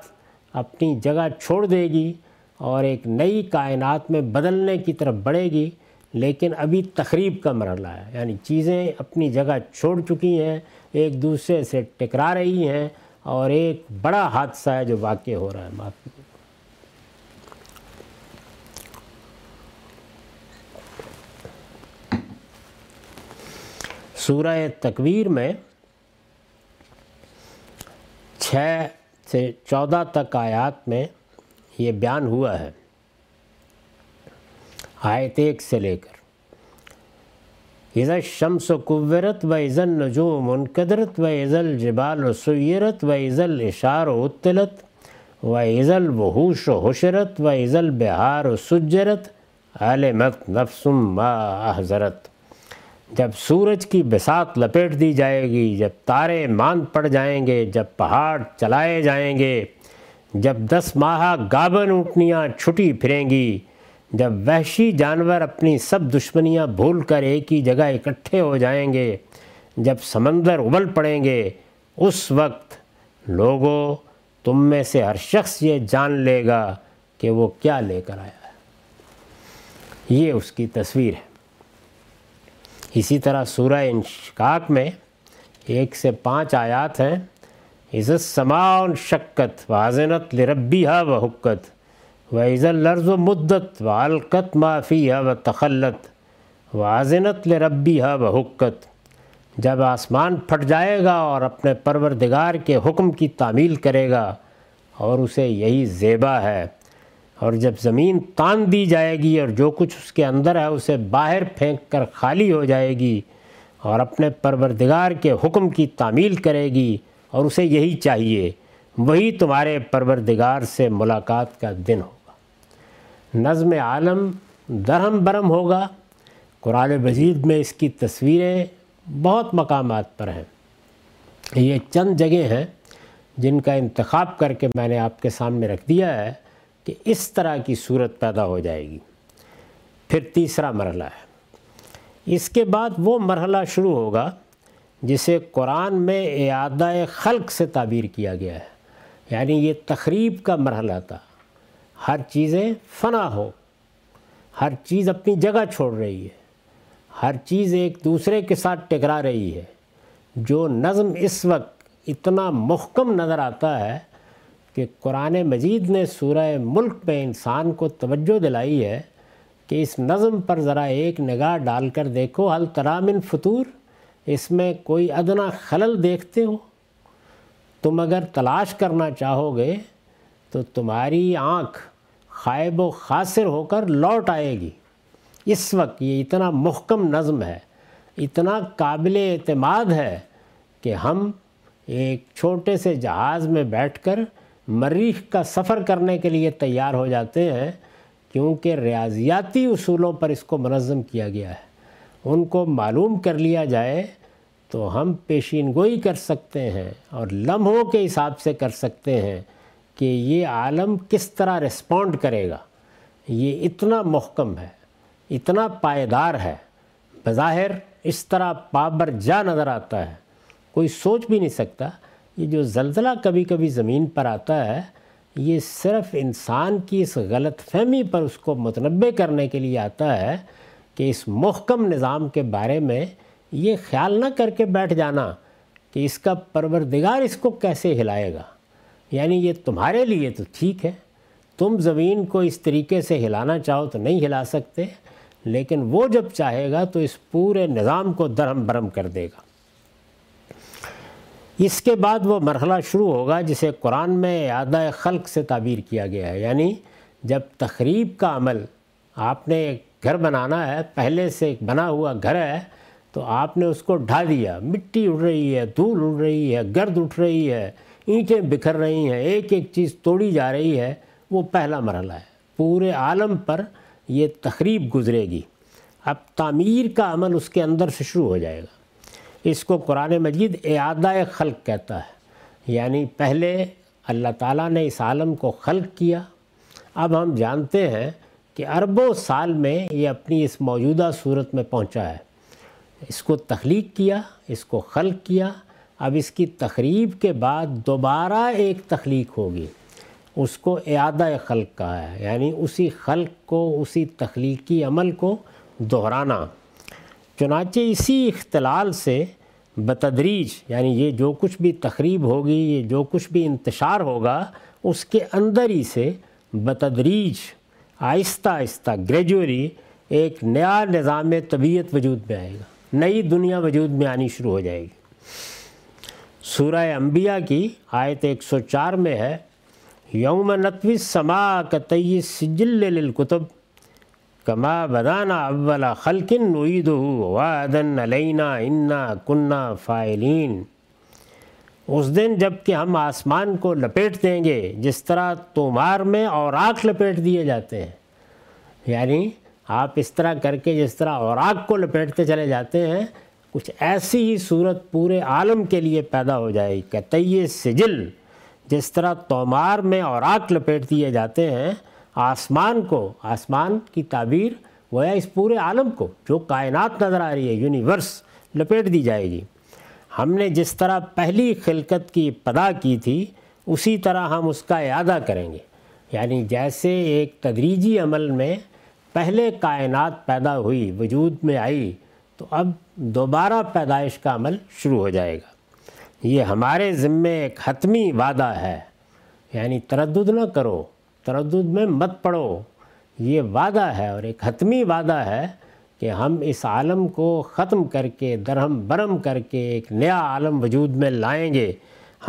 اپنی جگہ چھوڑ دے گی اور ایک نئی کائنات میں بدلنے کی طرف بڑھے گی۔ لیکن ابھی تقریب کا مرحلہ ہے۔ یعنی چیزیں اپنی جگہ چھوڑ چکی ہیں، ایک دوسرے سے ٹکرا رہی ہیں اور ایک بڑا حادثہ ہے جو واقع ہو رہا ہے۔ معافی سورہ تکویر میں چھ سے چودہ تک آیات میں یہ بیان ہوا ہے۔ آیت ایک سے لے کر۔ عزت شمس و قورت و عزل نجوم منقدرت و عزل جبال و سیرت و عزل اشار و اطلت و عزل وحوش و حشرت و عزل بہار و سجرت، علمت نفسم ما احضرت۔ جب سورج کی بسات لپیٹ دی جائے گی، جب تارے ماند پڑ جائیں گے، جب پہاڑ چلائے جائیں گے، جب دس ماہ گابن اونٹنیاں چھٹی پھریں گی جب وحشی جانور اپنی سب دشمنیاں بھول کر ایک ہی جگہ اکٹھے ہو جائیں گے، جب سمندر ابل پڑیں گے، اس وقت لوگوں تم میں سے ہر شخص یہ جان لے گا کہ وہ کیا لے کر آیا ہے۔ یہ اس کی تصویر ہے۔ اسی طرح سورہ انشقاق میں ایک سے پانچ آیات ہیں۔ عزت سماؤن شکت واضنت لربی ہا و حکت و عزت لرز و مدت و القت معافی ہا و تخلت واضنت لربی ہا و حکت جب آسمان پھٹ جائے گا اور اپنے پروردگار کے حکم کی تعمیل کرے گا اور اسے یہی زیبا ہے اور جب زمین تان دی جائے گی اور جو کچھ اس کے اندر ہے اسے باہر پھینک کر خالی ہو جائے گی اور اپنے پروردگار کے حکم کی تعمیل کرے گی اور اسے یہی چاہیے، وہی تمہارے پروردگار سے ملاقات کا دن ہوگا نظم عالم درہم برہم ہوگا۔ قرآن مجید میں اس کی تصویریں بہت مقامات پر ہیں۔ یہ چند جگہ ہیں جن کا انتخاب کر کے میں نے آپ کے سامنے رکھ دیا ہے کہ اس طرح کی صورت پیدا ہو جائے گی۔ پھر تیسرا مرحلہ ہے۔ اس کے بعد وہ مرحلہ شروع ہوگا جسے قرآن میں اعادہ خلق سے تعبیر کیا گیا ہے۔ یعنی یہ تخریب کا مرحلہ تھا۔ ہر چیزیں فنا ہو۔ ہر چیز اپنی جگہ چھوڑ رہی ہے۔ ہر چیز ایک دوسرے کے ساتھ ٹکرا رہی ہے۔ جو نظم اس وقت اتنا محکم نظر آتا ہے کہ قرآن مجید نے سورہ ملک میں انسان کو توجہ دلائی ہے کہ اس نظم پر ذرا ایک نگاہ ڈال کر دیکھو حل ترامن فطور، اس میں کوئی ادنا خلل دیکھتے ہو؟ تم اگر تلاش کرنا چاہو گے تو تمہاری آنکھ خائب و خاصر ہو کر لوٹ آئے گی۔ اس وقت یہ اتنا محکم نظم ہے، اتنا قابل اعتماد ہے کہ ہم ایک چھوٹے سے جہاز میں بیٹھ کر مریخ کا سفر کرنے کے لیے تیار ہو جاتے ہیں، کیونکہ ریاضیاتی اصولوں پر اس کو منظم کیا گیا ہے۔ ان کو معلوم کر لیا جائے تو ہم پیشین گوئی کر سکتے ہیں اور لمحوں کے حساب سے کر سکتے ہیں۔ کہ یہ عالم کس طرح رسپونڈ کرے گا؟ یہ اتنا محکم ہے، اتنا پائیدار ہے۔ بظاہر اس طرح پابر جا نظر آتا ہے۔ کوئی سوچ بھی نہیں سکتا۔ یہ جو زلزلہ کبھی کبھی زمین پر آتا ہے، یہ صرف انسان کی اس غلط فہمی پر اس کو متنبع کرنے کے لیے آتا ہے کہ اس محکم نظام کے بارے میں یہ خیال نہ کر کے بیٹھ جانا کہ اس کا پروردگار اس کو کیسے ہلائے گا۔ یعنی یہ تمہارے لیے تو ٹھیک ہے۔ تم زمین کو اس طریقے سے ہلانا چاہو تو نہیں ہلا سکتے، لیکن وہ جب چاہے گا تو اس پورے نظام کو درہم برہم کر دے گا۔ اس کے بعد وہ مرحلہ شروع ہوگا جسے قرآن میں اعادہ خلق سے تعبیر کیا گیا ہے۔ یعنی جب تخریب کا عمل آپ نے ایک گھر بنانا ہے، پہلے سے ایک بنا ہوا گھر ہے، تو آپ نے اس کو ڈھا دیا۔ مٹی اڑ رہی ہے، دھول اڑ رہی ہے، گرد اٹھ رہی ہے۔ اینٹیں بکھر رہی ہیں، ایک ایک چیز توڑی جا رہی ہے، وہ پہلا مرحلہ ہے۔ پورے عالم پر یہ تخریب گزرے گی۔ اب تعمیر کا عمل اس کے اندر سے شروع ہو جائے گا۔ اس کو قرآن مجید اعادہ خلق کہتا ہے۔ یعنی پہلے اللہ تعالیٰ نے اس عالم کو خلق کیا۔ اب ہم جانتے ہیں کہ اربوں سال میں یہ اپنی اس موجودہ صورت میں پہنچا ہے۔ اس کو تخلیق کیا، اس کو خلق کیا اب اس کی تقریب کے بعد دوبارہ ایک تخلیق ہوگی۔ اس کو اعادہ خلق کہا ہے یعنی اسی خلق کو، اسی تخلیقی عمل کو دہرانا۔ چنانچہ اسی اختلال سے بتدریج یعنی یہ جو کچھ بھی تقریب ہوگی، یہ جو کچھ بھی انتشار ہوگا، اس کے اندر ہی سے بتدریج، آہستہ آہستہ، گریجولی ایک نیا نظام طبیعت وجود میں آئے گا۔ نئی دنیا وجود میں آنی شروع ہو جائے گی۔ سورہ انبیاء کی آیت ایک سو چار میں ہے، یوم نتوی سما کتئی سجل للکتب کما بدانا اول خلقن نعید وعدن علینا انا کنہ فائلین۔ اس دن جبکہ ہم آسمان کو لپیٹ دیں گے، جس طرح تومار میں اور آنکھ لپیٹ دیے جاتے ہیں۔ یعنی آپ اس طرح کر کے جس طرح اور آگ کو لپیٹتے چلے جاتے ہیں کچھ ایسی ہی صورت پورے عالم کے لیے پیدا ہو جائے گی کہ سجل، جس طرح تومار میں اور آگ لپیٹ دیے جاتے ہیں، آسمان کو، آسمان کی تعبیر گویا اس پورے عالم کو، جو کائنات نظر آ رہی ہے، یونیورس لپیٹ دی جائے گی۔ ہم نے جس طرح پہلی خلقت کی پدا کی تھی، اسی طرح ہم اس کا اعادہ کریں گے۔ یعنی جیسے ایک تدریجی عمل میں پہلے کائنات پیدا ہوئی، وجود میں آئی تو اب دوبارہ پیدائش کا عمل شروع ہو جائے گا۔ یہ ہمارے ذمے ایک حتمی وعدہ ہے۔ یعنی تردد نہ کرو، تردد میں مت پڑو۔ یہ وعدہ ہے اور ایک حتمی وعدہ ہے کہ ہم اس عالم کو ختم کر کے، درہم برہم کر کے ایک نیا عالم وجود میں لائیں گے۔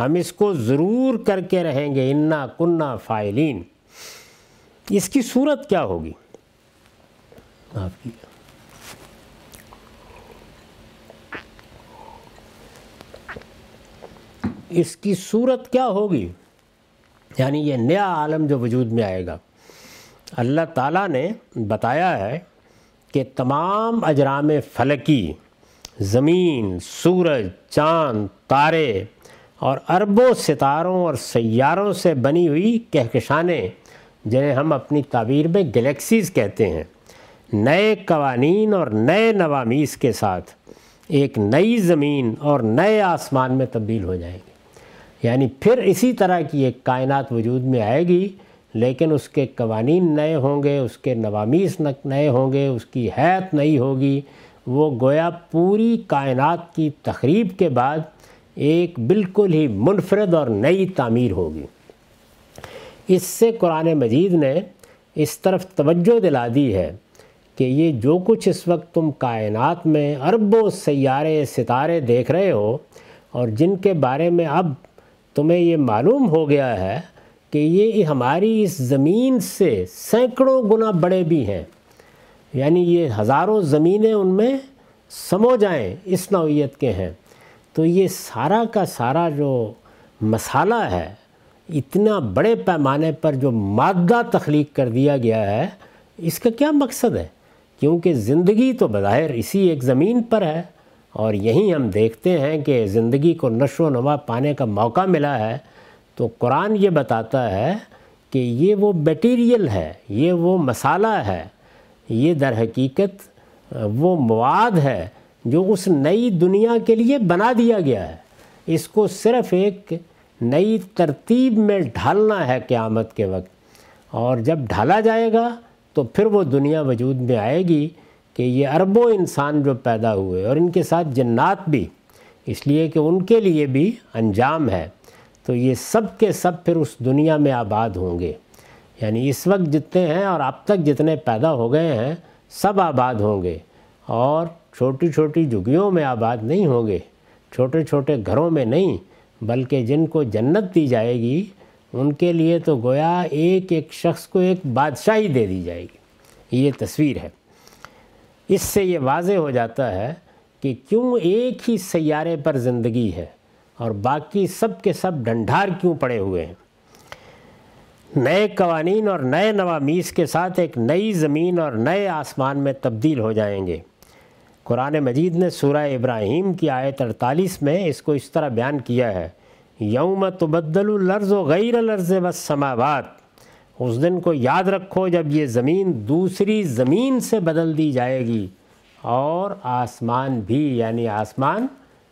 ہم اس کو ضرور کر کے رہیں گے۔ انا کنہ فائلین۔ اس کی صورت کیا ہوگی؟ آپ کی اس کی صورت کیا ہوگی؟ یعنی یہ نیا عالم جو وجود میں آئے گا، اللہ تعالیٰ نے بتایا ہے کہ تمام اجرام فلکی، زمین، سورج، چاند، تارے اور اربوں ستاروں اور سیاروں سے بنی ہوئی کہکشانیں، جنہیں ہم اپنی تعبیر میں گلیکسیز کہتے ہیں، نئے قوانین اور نئے نوامیس کے ساتھ ایک نئی زمین اور نئے آسمان میں تبدیل ہو جائیں گے۔ یعنی پھر اسی طرح کی ایک کائنات وجود میں آئے گی، لیکن اس کے قوانین نئے ہوں گے، اس کے نوامیس نئے ہوں گے، اس کی حیت نئی ہوگی۔ وہ گویا پوری کائنات کی تقریب کے بعد ایک بالکل ہی منفرد اور نئی تعمیر ہوگی۔ اس سے قرآن مجید نے اس طرف توجہ دلا دی ہے کہ یہ جو کچھ اس وقت تم کائنات میں اربوں سیارے ستارے دیکھ رہے ہو اور جن کے بارے میں اب تمہیں یہ معلوم ہو گیا ہے کہ یہ ہماری اس زمین سے سینکڑوں گنا بڑے بھی ہیں۔ یعنی یہ ہزاروں زمینیں ان میں سمو جائیں اس نوعیت کے ہیں۔ تو یہ سارا کا سارا جو مسالہ ہے، اتنا بڑے پیمانے پر جو مادہ تخلیق کر دیا گیا ہے، اس کا کیا مقصد ہے؟ کیونکہ زندگی تو بظاہر اسی ایک زمین پر ہے۔ اور یہیں ہم دیکھتے ہیں کہ زندگی کو نشو و نما پانے کا موقع ملا ہے، تو قرآن یہ بتاتا ہے کہ یہ وہ بیٹیریل ہے، یہ وہ مسالہ ہے، یہ در حقیقت وہ مواد ہے جو اس نئی دنیا کے لیے بنا دیا گیا ہے۔ اس کو صرف ایک نئی ترتیب میں ڈھالنا ہے قیامت کے وقت۔ اور جب ڈھالا جائے گا تو پھر وہ دنیا وجود میں آئے گی۔ کہ یہ اربوں انسان جو پیدا ہوئے اور ان کے ساتھ جنات بھی، اس لیے کہ ان کے لیے بھی انجام ہے۔ تو یہ سب کے سب پھر اس دنیا میں آباد ہوں گے۔ یعنی اس وقت جتنے ہیں اور اب تک جتنے پیدا ہو گئے ہیں، سب آباد ہوں گے۔ اور چھوٹی چھوٹی جھگیوں میں آباد نہیں ہوں گے، چھوٹے چھوٹے گھروں میں نہیں، بلکہ جن کو جنت دی جائے گی، ان کے لیے تو گویا ایک ایک شخص کو ایک بادشاہی دے دی جائے گی۔ یہ تصویر ہے۔ اس سے یہ واضح ہو جاتا ہے کہ کیوں ایک ہی سیارے پر زندگی ہے اور باقی سب کے سب ڈنڈھار کیوں پڑے ہوئے ہیں؟ نئے قوانین اور نئے نوامیس کے ساتھ ایک نئی زمین اور نئے آسمان میں تبدیل ہو جائیں گے۔ قرآن مجید نے سورہ ابراہیم کی آیت اڑتالیس میں اس کو اس طرح بیان کیا ہے، یوم تبدل الرض و غیر الرض و سماوات اس دن کو یاد رکھو جب یہ زمین دوسری زمین سے بدل دی جائے گی اور آسمان بھی یعنی آسمان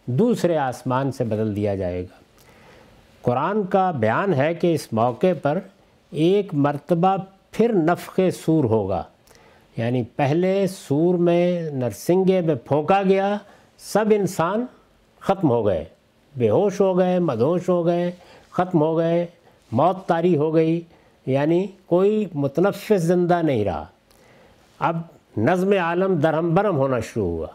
دوسرے آسمان سے بدل دیا جائے گا۔ قرآن کا بیان ہے کہ اس موقع پر ایک مرتبہ پھر نفق سور ہوگا۔ یعنی پہلے سور میں نرسنگے میں پھونکا گیا، سب انسان ختم ہو گئے۔ بے ہوش ہو گئے، مدہوش ہو گئے، ختم ہو گئے، موت تاری ہو گئی۔ یعنی کوئی متنفس زندہ نہیں رہا۔ اب نظم عالم درہم برہم ہونا شروع ہوا۔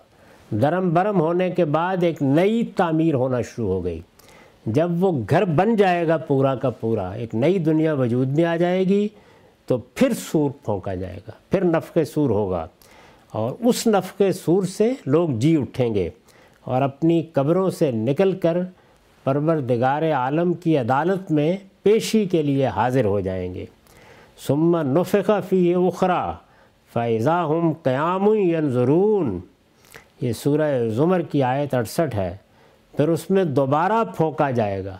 درم برم ہونے کے بعد ایک نئی تعمیر ہونا شروع ہو گئی۔ جب وہ گھر بن جائے گا پورا کا پورا، ایک نئی دنیا وجود میں آ جائے گی تو پھر سور پھونکا جائے گا، پھر نفق سور ہوگا۔ اور اس نفق سور سے لوگ جی اٹھیں گے اور اپنی قبروں سے نکل کر پروردگار عالم کی عدالت میں پیشی کے لیے حاضر ہو جائیں گے۔ ثم نفق فی اخرا فیضا ہم قیام ینظرون۔ یہ سورہ زمر کی آیت اڑسٹھ ہے۔ پھر اس میں دوبارہ پھونکا جائے گا۔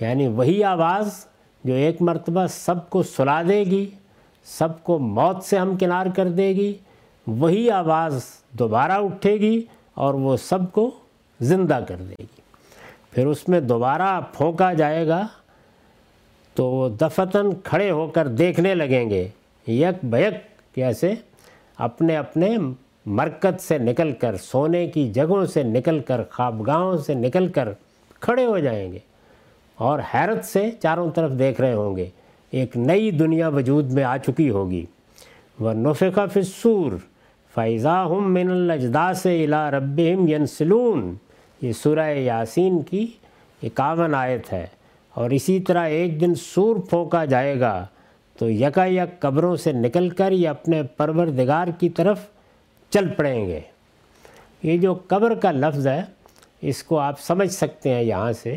یعنی وہی آواز جو ایک مرتبہ سب کو سلا دے گی، سب کو موت سے ہم کنار کر دے گی، وہی آواز دوبارہ اٹھے گی اور وہ سب کو زندہ کر دے گی۔ پھر اس میں دوبارہ پھونکا جائے گا۔ تو وہ دفتن کھڑے ہو کر دیکھنے لگیں گے۔ یک بیک کیسے؟ اپنے اپنے مرکز سے نکل کر، سونے کی جگہوں سے نکل کر، خوابگاہوں سے نکل کر کھڑے ہو جائیں گے۔ اور حیرت سے چاروں طرف دیکھ رہے ہوں گے۔ ایک نئی دنیا وجود میں آ چکی ہوگی۔ وہ نفقہ فصور فیضا ہم من الجدا سے الا رب ینسلون یہ سورہ یاسین کی اکاون آیت ہے۔ اور اسی طرح ایک دن سور پھونکا جائے گا تو یکا یک قبروں سے نکل کر یہ اپنے پروردگار کی طرف چل پڑیں گے۔ یہ جو قبر کا لفظ ہے، اس کو آپ سمجھ سکتے ہیں یہاں سے۔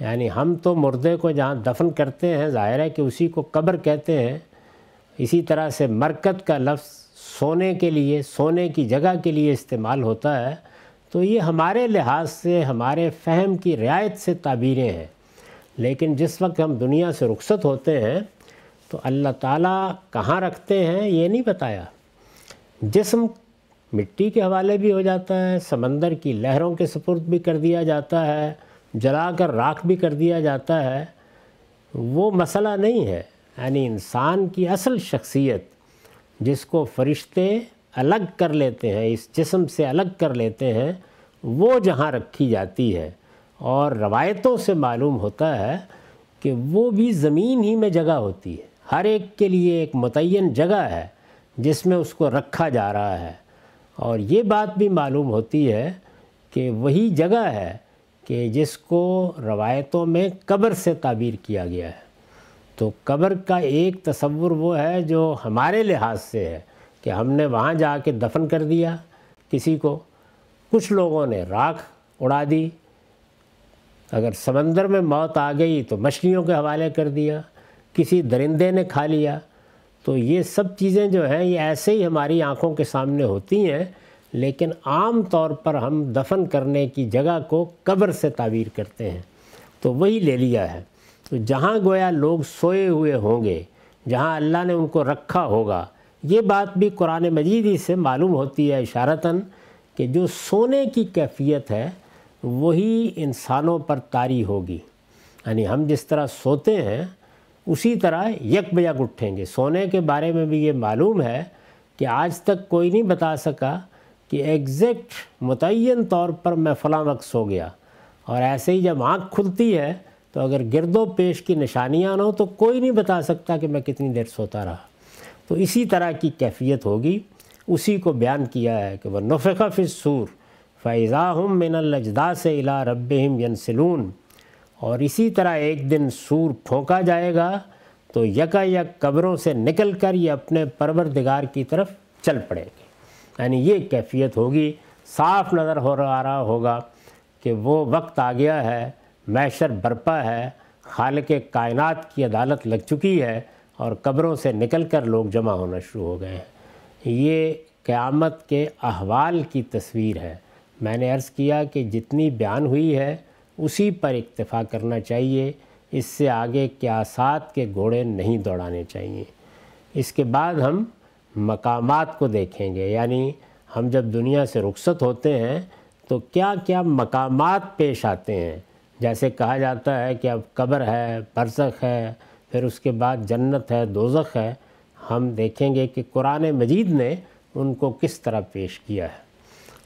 یعنی ہم تو مردے کو جہاں دفن کرتے ہیں، ظاہر ہے کہ اسی کو قبر کہتے ہیں۔ اسی طرح سے مرکت کا لفظ سونے کے لیے، سونے کی جگہ کے لیے استعمال ہوتا ہے۔ تو یہ ہمارے لحاظ سے، ہمارے فہم کی رعایت سے تعبیریں ہیں۔ لیکن جس وقت ہم دنیا سے رخصت ہوتے ہیں، تو اللہ تعالیٰ کہاں رکھتے ہیں یہ نہیں بتایا۔ جسم مٹی کے حوالے بھی ہو جاتا ہے، سمندر کی لہروں کے سپرد بھی کر دیا جاتا ہے، جلا کر راکھ بھی کر دیا جاتا ہے۔ وہ مسئلہ نہیں ہے۔ یعنی انسان کی اصل شخصیت جس کو فرشتے الگ کر لیتے ہیں، اس جسم سے الگ کر لیتے ہیں، وہ جہاں رکھی جاتی ہے۔ اور روایتوں سے معلوم ہوتا ہے کہ وہ بھی زمین ہی میں جگہ ہوتی ہے۔ ہر ایک کے لیے ایک متعین جگہ ہے جس میں اس کو رکھا جا رہا ہے۔ اور یہ بات بھی معلوم ہوتی ہے کہ وہی جگہ ہے کہ جس کو روایتوں میں قبر سے تعبیر کیا گیا ہے۔ تو قبر کا ایک تصور وہ ہے جو ہمارے لحاظ سے ہے کہ ہم نے وہاں جا کے دفن کر دیا کسی کو۔ کچھ لوگوں نے راکھ اڑا دی اگر سمندر میں موت آ گئی تو مچھلیوں کے حوالے کر دیا، کسی درندے نے کھا لیا۔ تو یہ سب چیزیں جو ہیں، یہ ایسے ہی ہماری آنکھوں کے سامنے ہوتی ہیں، لیکن عام طور پر ہم دفن کرنے کی جگہ کو قبر سے تعبیر کرتے ہیں۔ تو وہی لے لیا ہے۔ تو جہاں گویا لوگ سوئے ہوئے ہوں گے، جہاں اللہ نے ان کو رکھا ہوگا، یہ بات بھی قرآن مجید ہی سے معلوم ہوتی ہے اشارتاً کہ جو سونے کی کیفیت ہے وہی انسانوں پر طاری ہوگی۔ یعنی ہم جس طرح سوتے ہیں، اسی طرح یک بیک اٹھیں گے۔ سونے کے بارے میں بھی یہ معلوم ہے کہ آج تک کوئی نہیں بتا سکا کہ ایگزیکٹ متعین طور پر میں فلاں وقت سو گیا۔ اور ایسے ہی جب آنکھ کھلتی ہے، تو اگر گرد و پیش کی نشانیاں نہ ہو تو کوئی نہیں بتا سکتا کہ میں کتنی دیر سوتا رہا۔ تو اسی طرح کی کیفیت ہوگی۔ اسی کو بیان کیا ہے کہ وہ نفقہ فی السور فیضا ہم من الجدا سے الا رب ینسلون اور اسی طرح ایک دن سور پھونکا جائے گا تو یکا یک قبروں سے نکل کر یہ اپنے پروردگار کی طرف چل پڑیں گے یعنی یہ کیفیت ہوگی، صاف نظر ہو رہا رہا ہوگا کہ وہ وقت آ گیا ہے میشر برپا ہے، خالق کائنات کی عدالت لگ چکی ہے اور قبروں سے نکل کر لوگ جمع ہونا شروع ہو گئے ہیں۔ یہ قیامت کے احوال کی تصویر ہے۔ میں نے عرض کیا کہ جتنی بیان ہوئی ہے، اسی پر اکتفا کرنا چاہیے۔ اس سے آگے قیاسات کے گھوڑے نہیں دوڑانے چاہیے۔ اس کے بعد ہم مقامات کو دیکھیں گے۔ یعنی ہم جب دنیا سے رخصت ہوتے ہیں، تو کیا کیا مقامات پیش آتے ہیں؟ جیسے کہا جاتا ہے کہ اب قبر ہے، برزخ ہے، پھر اس کے بعد جنت ہے، دوزخ ہے۔ ہم دیکھیں گے کہ قرآن مجید نے ان کو کس طرح پیش کیا ہے۔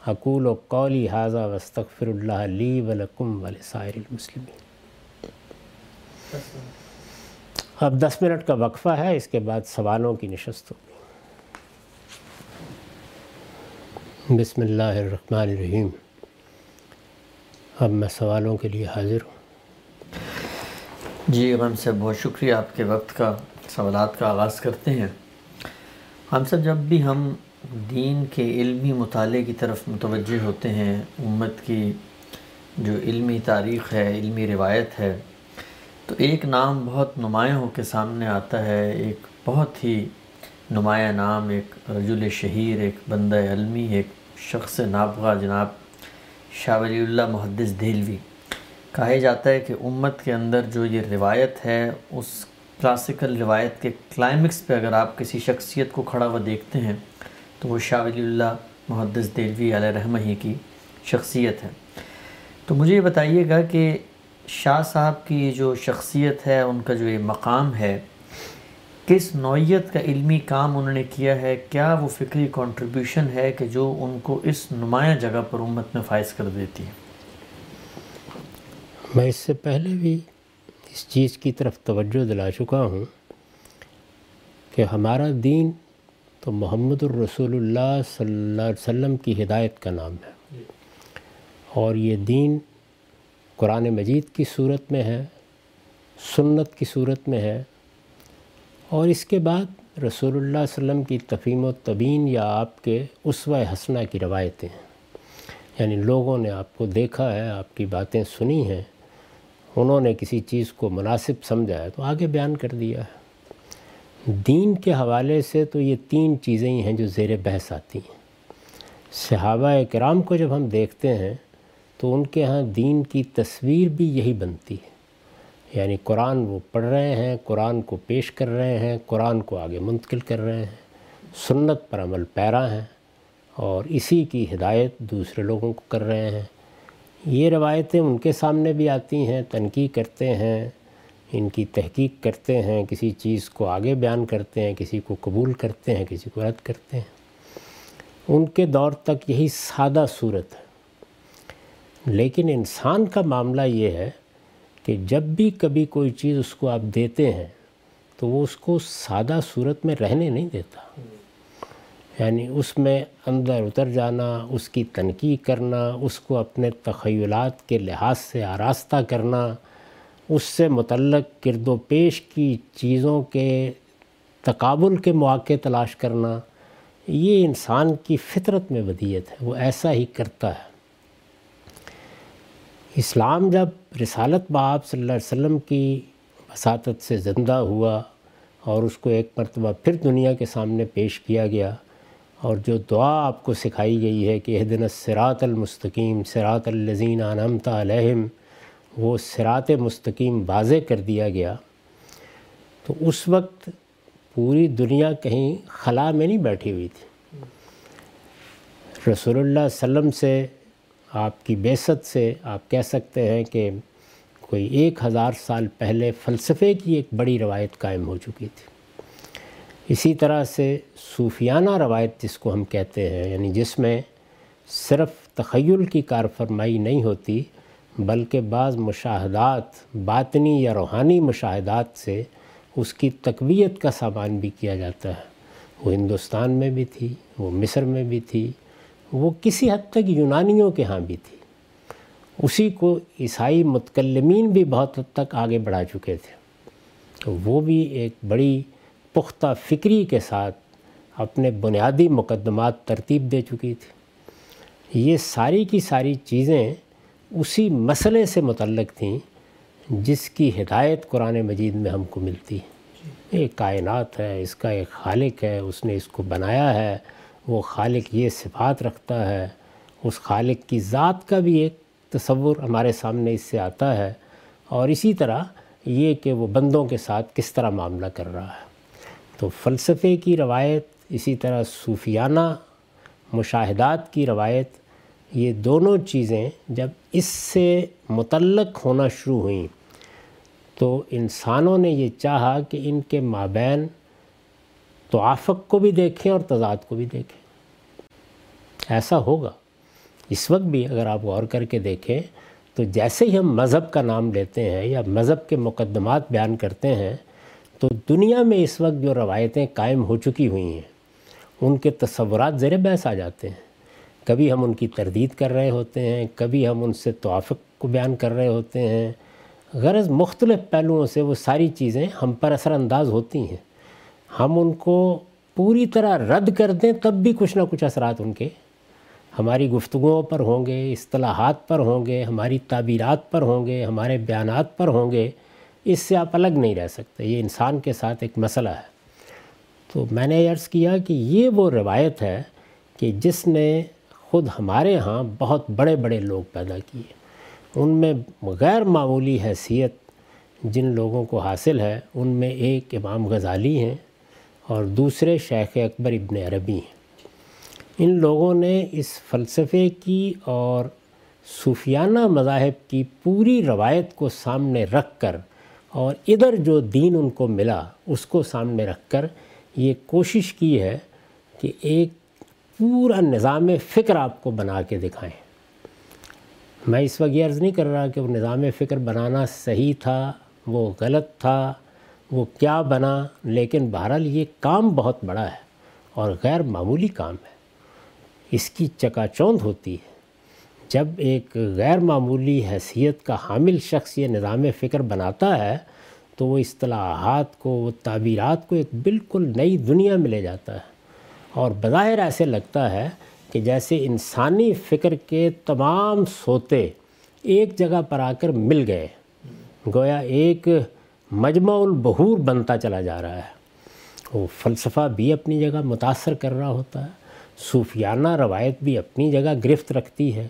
اقول و قولی حاضہ وستغفر اللہ لی ولکم ولسائر المسلمین۔ اب دس منٹ کا وقفہ ہے، اس کے بعد سوالوں کی نشست ہوگی۔ بسم اللہ الرحمن الرحیم۔ اب میں سوالوں کے لیے حاضر ہوں۔ جی ہم سے بہت شکریہ آپ کے وقت کا، سوالات کا آغاز کرتے ہیں۔ ہم سب جب بھی ہم دین کے علمی مطالعے کی طرف متوجہ ہوتے ہیں۔ امت کی جو علمی تاریخ ہے، علمی روایت ہے، تو ایک نام بہت نمایاں ہو کے سامنے آتا ہے۔ ایک بہت ہی نمایاں نام، ایک رجل شہیر، ایک بندہ علمی، ایک شخص نابغہ جناب شاہ ولی اللہ محدث دہلوی۔ کہا جاتا ہے کہ امت کے اندر جو یہ روایت ہے، اس کلاسیکل روایت کے کلائمکس پہ اگر آپ کسی شخصیت کو کھڑا ہوا دیکھتے ہیں تو وہ شاہ ولی اللہ محدث دہلوی علیہ رحمہ ہی کی شخصیت ہے۔ تو مجھے یہ بتائیے گا کہ شاہ صاحب کی جو شخصیت ہے، ان کا جو یہ مقام ہے، کس نوعیت کا علمی کام انہوں نے کیا ہے؟ کیا وہ فکری کنٹریبیوشن ہے کہ جو ان کو اس نمایاں جگہ پر امت میں فائز کر دیتی ہے؟ میں اس سے پہلے بھی اس چیز کی طرف توجہ دلا چکا ہوں کہ ہمارا دین تو محمد الرسول اللہ صلی اللہ علیہ وسلم کی ہدایت کا نام ہے۔ اور یہ دین قرآن مجید کی صورت میں ہے، سنت کی صورت میں ہے۔ اور اس کے بعد رسول اللہ علیہ وسلم کی تفیم و تبین یا آپ کے اسوہ حسنہ کی روایتیں ہیں۔ یعنی لوگوں نے آپ کو دیکھا ہے، آپ کی باتیں سنی ہیں۔ انہوں نے کسی چیز کو مناسب سمجھا ہے تو آگے بیان کر دیا ہے۔ دین کے حوالے سے تو یہ تین چیزیں ہی ہیں جو زیر بحث آتی ہیں۔ صحابہ کرام کو جب ہم دیکھتے ہیں تو ان کے ہاں دین کی تصویر بھی یہی بنتی ہے۔ یعنی قرآن وہ پڑھ رہے ہیں، قرآن کو پیش کر رہے ہیں، قرآن کو آگے منتقل کر رہے ہیں، سنت پر عمل پیرا ہیں اور اسی کی ہدایت دوسرے لوگوں کو کر رہے ہیں۔ یہ روایتیں ان کے سامنے بھی آتی ہیں، تنقید کرتے ہیں ان کی تحقیق کرتے ہیں، کسی چیز کو آگے بیان کرتے ہیں، کسی کو قبول کرتے ہیں، کسی کو رد کرتے ہیں۔ ان کے دور تک یہی سادہ صورت ہے۔ لیکن انسان کا معاملہ یہ ہے کہ جب بھی کبھی کوئی چیز اس کو آپ دیتے ہیں، تو وہ اس کو سادہ صورت میں رہنے نہیں دیتا۔ یعنی اس میں اندر اتر جانا، اس کی تنقید کرنا، اس کو اپنے تخیلات کے لحاظ سے آراستہ کرنا اس سے متعلق کرد و پیش کی چیزوں کے تقابل کے مواقع تلاش کرنا، یہ انسان کی فطرت میں ودیت ہے، وہ ایسا ہی کرتا ہے۔ اسلام جب رسالت باب صلی اللہ علیہ وسلم کی وساطت سے زندہ ہوا اور اس کو ایک مرتبہ پھر دنیا کے سامنے پیش کیا گیا اور جو دعا آپ کو سکھائی گئی ہے کہ دن سرات المستقیم سرات الزین انمتا علیہم وہ سرات مستقیم واضح کر دیا گیا۔ تو اس وقت پوری دنیا کہیں خلا میں نہیں بیٹھی ہوئی تھی۔ رسول اللہ علیہ وسلم سے، آپ کی بیست سے آپ کہہ سکتے ہیں کہ کوئی ایک ہزار سال پہلے فلسفے کی ایک بڑی روایت قائم ہو چکی تھی۔ اسی طرح سے صوفیانہ روایت جس کو ہم کہتے ہیں یعنی جس میں صرف تخیل کی کار فرمائی نہیں ہوتی بلکہ بعض مشاہدات، باطنی یا روحانی مشاہدات سے اس کی تقویت کا سامان بھی کیا جاتا ہے۔ وہ ہندوستان میں بھی تھی، وہ مصر میں بھی تھی، وہ کسی حد تک یونانیوں کے ہاں بھی تھی۔ اسی کو عیسائی متکلمین بھی بہت حد تک آگے بڑھا چکے تھے۔ تو وہ بھی ایک بڑی پختہ فکری کے ساتھ اپنے بنیادی مقدمات ترتیب دے چکی تھی۔ یہ ساری کی ساری چیزیں اسی مسئلے سے متعلق تھیں جس کی ہدایت قرآن مجید میں ہم کو ملتی ہے۔ ایک کائنات ہے اس کا ایک خالق ہے اس نے اس کو بنایا ہے وہ خالق یہ صفات رکھتا ہے۔ اس خالق کی ذات کا بھی ایک تصور ہمارے سامنے اس سے آتا ہے۔ اور اسی طرح یہ کہ وہ بندوں کے ساتھ کس طرح معاملہ کر رہا ہے۔ تو فلسفے کی روایت اسی طرح صوفیانہ مشاہدات کی روایت یہ دونوں چیزیں جب اس سے متعلق ہونا شروع ہوئیں۔ تو انسانوں نے یہ چاہا کہ ان کے مابین تو آفق کو بھی دیکھیں اور تضاد کو بھی دیکھیں۔ ایسا ہوگا۔ اس وقت بھی اگر آپ غور کر کے دیکھیں، تو جیسے ہی ہم مذہب کا نام لیتے ہیں یا مذہب کے مقدمات بیان کرتے ہیں، تو دنیا میں اس وقت جو روایتیں قائم ہو چکی ہوئی ہیں، ان کے تصورات زیر بحث آ جاتے ہیں۔ کبھی ہم ان کی تردید کر رہے ہوتے ہیں، کبھی ہم ان سے توافق کو بیان کر رہے ہوتے ہیں۔ غرض مختلف پہلوؤں سے وہ ساری چیزیں ہم پر اثر انداز ہوتی ہیں۔ ہم ان کو پوری طرح رد کر دیں تب بھی کچھ نہ کچھ اثرات ان کے ہماری گفتگوؤں پر ہوں گے، اصطلاحات پر ہوں گے، ہماری تعبیرات پر ہوں گے، ہمارے بیانات پر ہوں گے۔ اس سے آپ الگ نہیں رہ سکتے، یہ انسان کے ساتھ ایک مسئلہ ہے۔ تو میں نے عرض کیا کہ یہ وہ روایت ہے کہ جس نے خود ہمارے ہاں بہت بڑے بڑے لوگ پیدا کیے۔ ان میں غیر معمولی حیثیت جن لوگوں کو حاصل ہے، ان میں ایک امام غزالی ہیں اور دوسرے شیخ اکبر ابن عربی ہیں۔ ان لوگوں نے اس فلسفے کی اور صوفیانہ مذاہب کی پوری روایت کو سامنے رکھ کر اور ادھر جو دین ان کو ملا، اس کو سامنے رکھ کر یہ کوشش کی ہے کہ ایک پورا نظام فکر آپ کو بنا کے دکھائیں۔ میں اس وقت یہ عرض نہیں کر رہا کہ وہ نظام فکر بنانا صحیح تھا، وہ غلط تھا، وہ کیا بنا، لیکن بہرحال یہ کام بہت بڑا ہے اور غیر معمولی کام ہے۔ اس کی چکا چوند ہوتی ہے۔ جب ایک غیر معمولی حیثیت کا حامل شخص یہ نظام فکر بناتا ہے، تو وہ اصطلاحات کو، وہ تعبیرات کو ایک بالکل نئی دنیا میں لے جاتا ہے۔ اور بظاہر ایسے لگتا ہے کہ جیسے انسانی فکر کے تمام سوتے ایک جگہ پر آ کر مل گئے۔ گویا ایک مجمع البہور بنتا چلا جا رہا ہے۔ وہ فلسفہ بھی اپنی جگہ متاثر کر رہا ہوتا ہے۔ صوفیانہ روایت بھی اپنی جگہ گرفت رکھتی ہے۔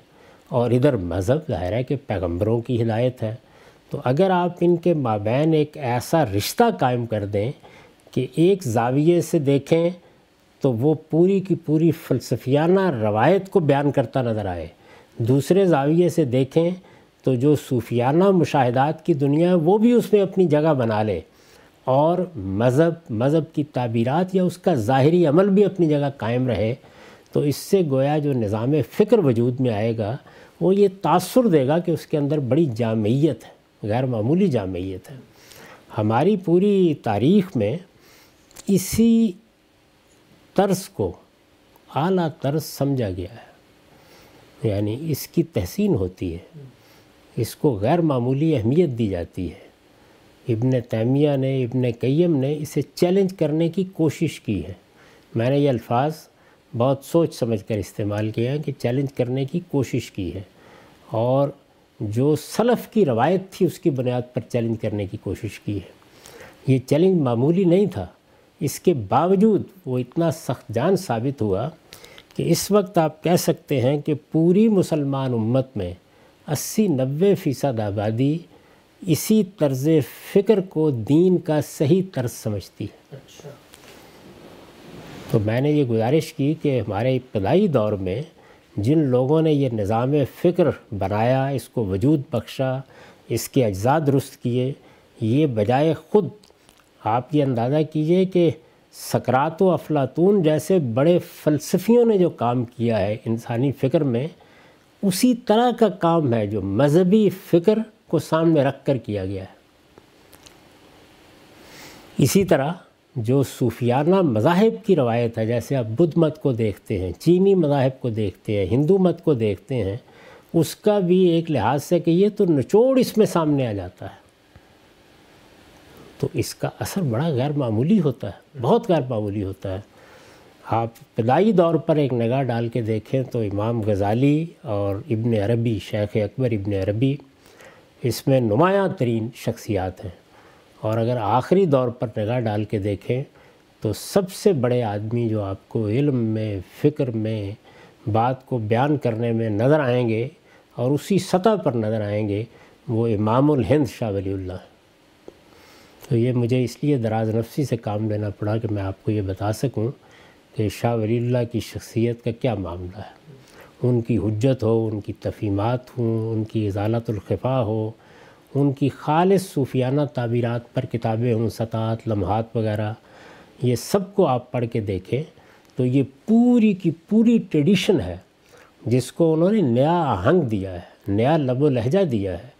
اور ادھر مذہب ظاہر ہے کہ پیغمبروں کی ہدایت ہے۔ تو اگر آپ ان کے مابین ایک ایسا رشتہ قائم کر دیں کہ ایک زاویے سے دیکھیں تو وہ پوری کی پوری فلسفیانہ روایت کو بیان کرتا نظر آئے۔ دوسرے زاویے سے دیکھیں تو جو صوفیانہ مشاہدات کی دنیا ہے، وہ بھی اس میں اپنی جگہ بنا لے۔ اور مذہب مذہب کی تعبیرات یا اس کا ظاہری عمل بھی اپنی جگہ قائم رہے۔ تو اس سے گویا جو نظام فکر وجود میں آئے گا، وہ یہ تاثر دے گا کہ اس کے اندر بڑی جامعیت ہے، غیر معمولی جامعیت ہے۔ ہماری پوری تاریخ میں اسی طرز کو، اعلیٰ طرز سمجھا گیا ہے۔ یعنی اس کی تحسین ہوتی ہے۔ اس کو غیر معمولی اہمیت دی جاتی ہے۔ ابن تیمیہ نے، ابن قیم نے اسے چیلنج کرنے کی کوشش کی ہے۔ میں نے یہ الفاظ بہت سوچ سمجھ کر استعمال کیا ہے کہ چیلنج کرنے کی کوشش کی ہے۔ اور جو سلف کی روایت تھی، اس کی بنیاد پر چیلنج کرنے کی کوشش کی ہے۔ یہ چیلنج معمولی نہیں تھا۔ اس کے باوجود وہ اتنا سخت جان ثابت ہوا کہ اس وقت آپ کہہ سکتے ہیں کہ پوری مسلمان امت میں اسی نوے فیصد آبادی اسی طرز فکر کو دین کا صحیح طرز سمجھتی ہے اچھا۔ تو میں نے یہ گزارش کی کہ ہمارے ابتدائی دور میں جن لوگوں نے یہ نظام فکر بنایا اس کو وجود بخشا اس کے اجزاء درست کیے یہ بجائے خود آپ یہ اندازہ کیجیے کہ سکرات و افلاطون جیسے بڑے فلسفیوں نے جو کام کیا ہے انسانی فکر میں، اسی طرح کا کام ہے جو مذہبی فکر کو سامنے رکھ کر کیا گیا ہے۔ اسی طرح جو صوفیانہ مذاہب کی روایت ہے، جیسے آپ بدھ مت کو دیکھتے ہیں، چینی مذاہب کو دیکھتے ہیں، ہندو مت کو دیکھتے ہیں، اس کا بھی ایک لحاظ سے کہ یہ تو نچوڑ اس میں سامنے آ جاتا ہے۔ تو اس کا اثر بڑا غیر معمولی ہوتا ہے، بہت غیر معمولی ہوتا ہے۔ آپ ابتدائی دور پر ایک نگاہ ڈال کے دیکھیں تو امام غزالی اور ابن عربی، شیخ اکبر ابن عربی، اس میں نمایاں ترین شخصیات ہیں۔ اور اگر آخری دور پر نگاہ ڈال کے دیکھیں تو سب سے بڑے آدمی جو آپ کو علم میں، فکر میں، بات کو بیان کرنے میں نظر آئیں گے اور اسی سطح پر نظر آئیں گے وہ امام الہند شاہ ولی اللہ تو یہ مجھے اس لیے دراز نفسی سے کام لینا پڑا کہ میں آپ کو یہ بتا سکوں کہ شاہ ولی اللہ کی شخصیت کا کیا معاملہ ہے۔ ان کی حجت ہو، ان کی تفیمات ہوں، ان کی اضالت الخفا ہو، ان کی خالص صوفیانہ تعبیرات پر کتابیں ہوں، سطحات، لمحات وغیرہ، یہ سب کو آپ پڑھ کے دیکھیں تو یہ پوری کی پوری ٹریڈیشن ہے جس کو انہوں نے نیا آہنگ دیا ہے، نیا لب و لہجہ دیا ہے۔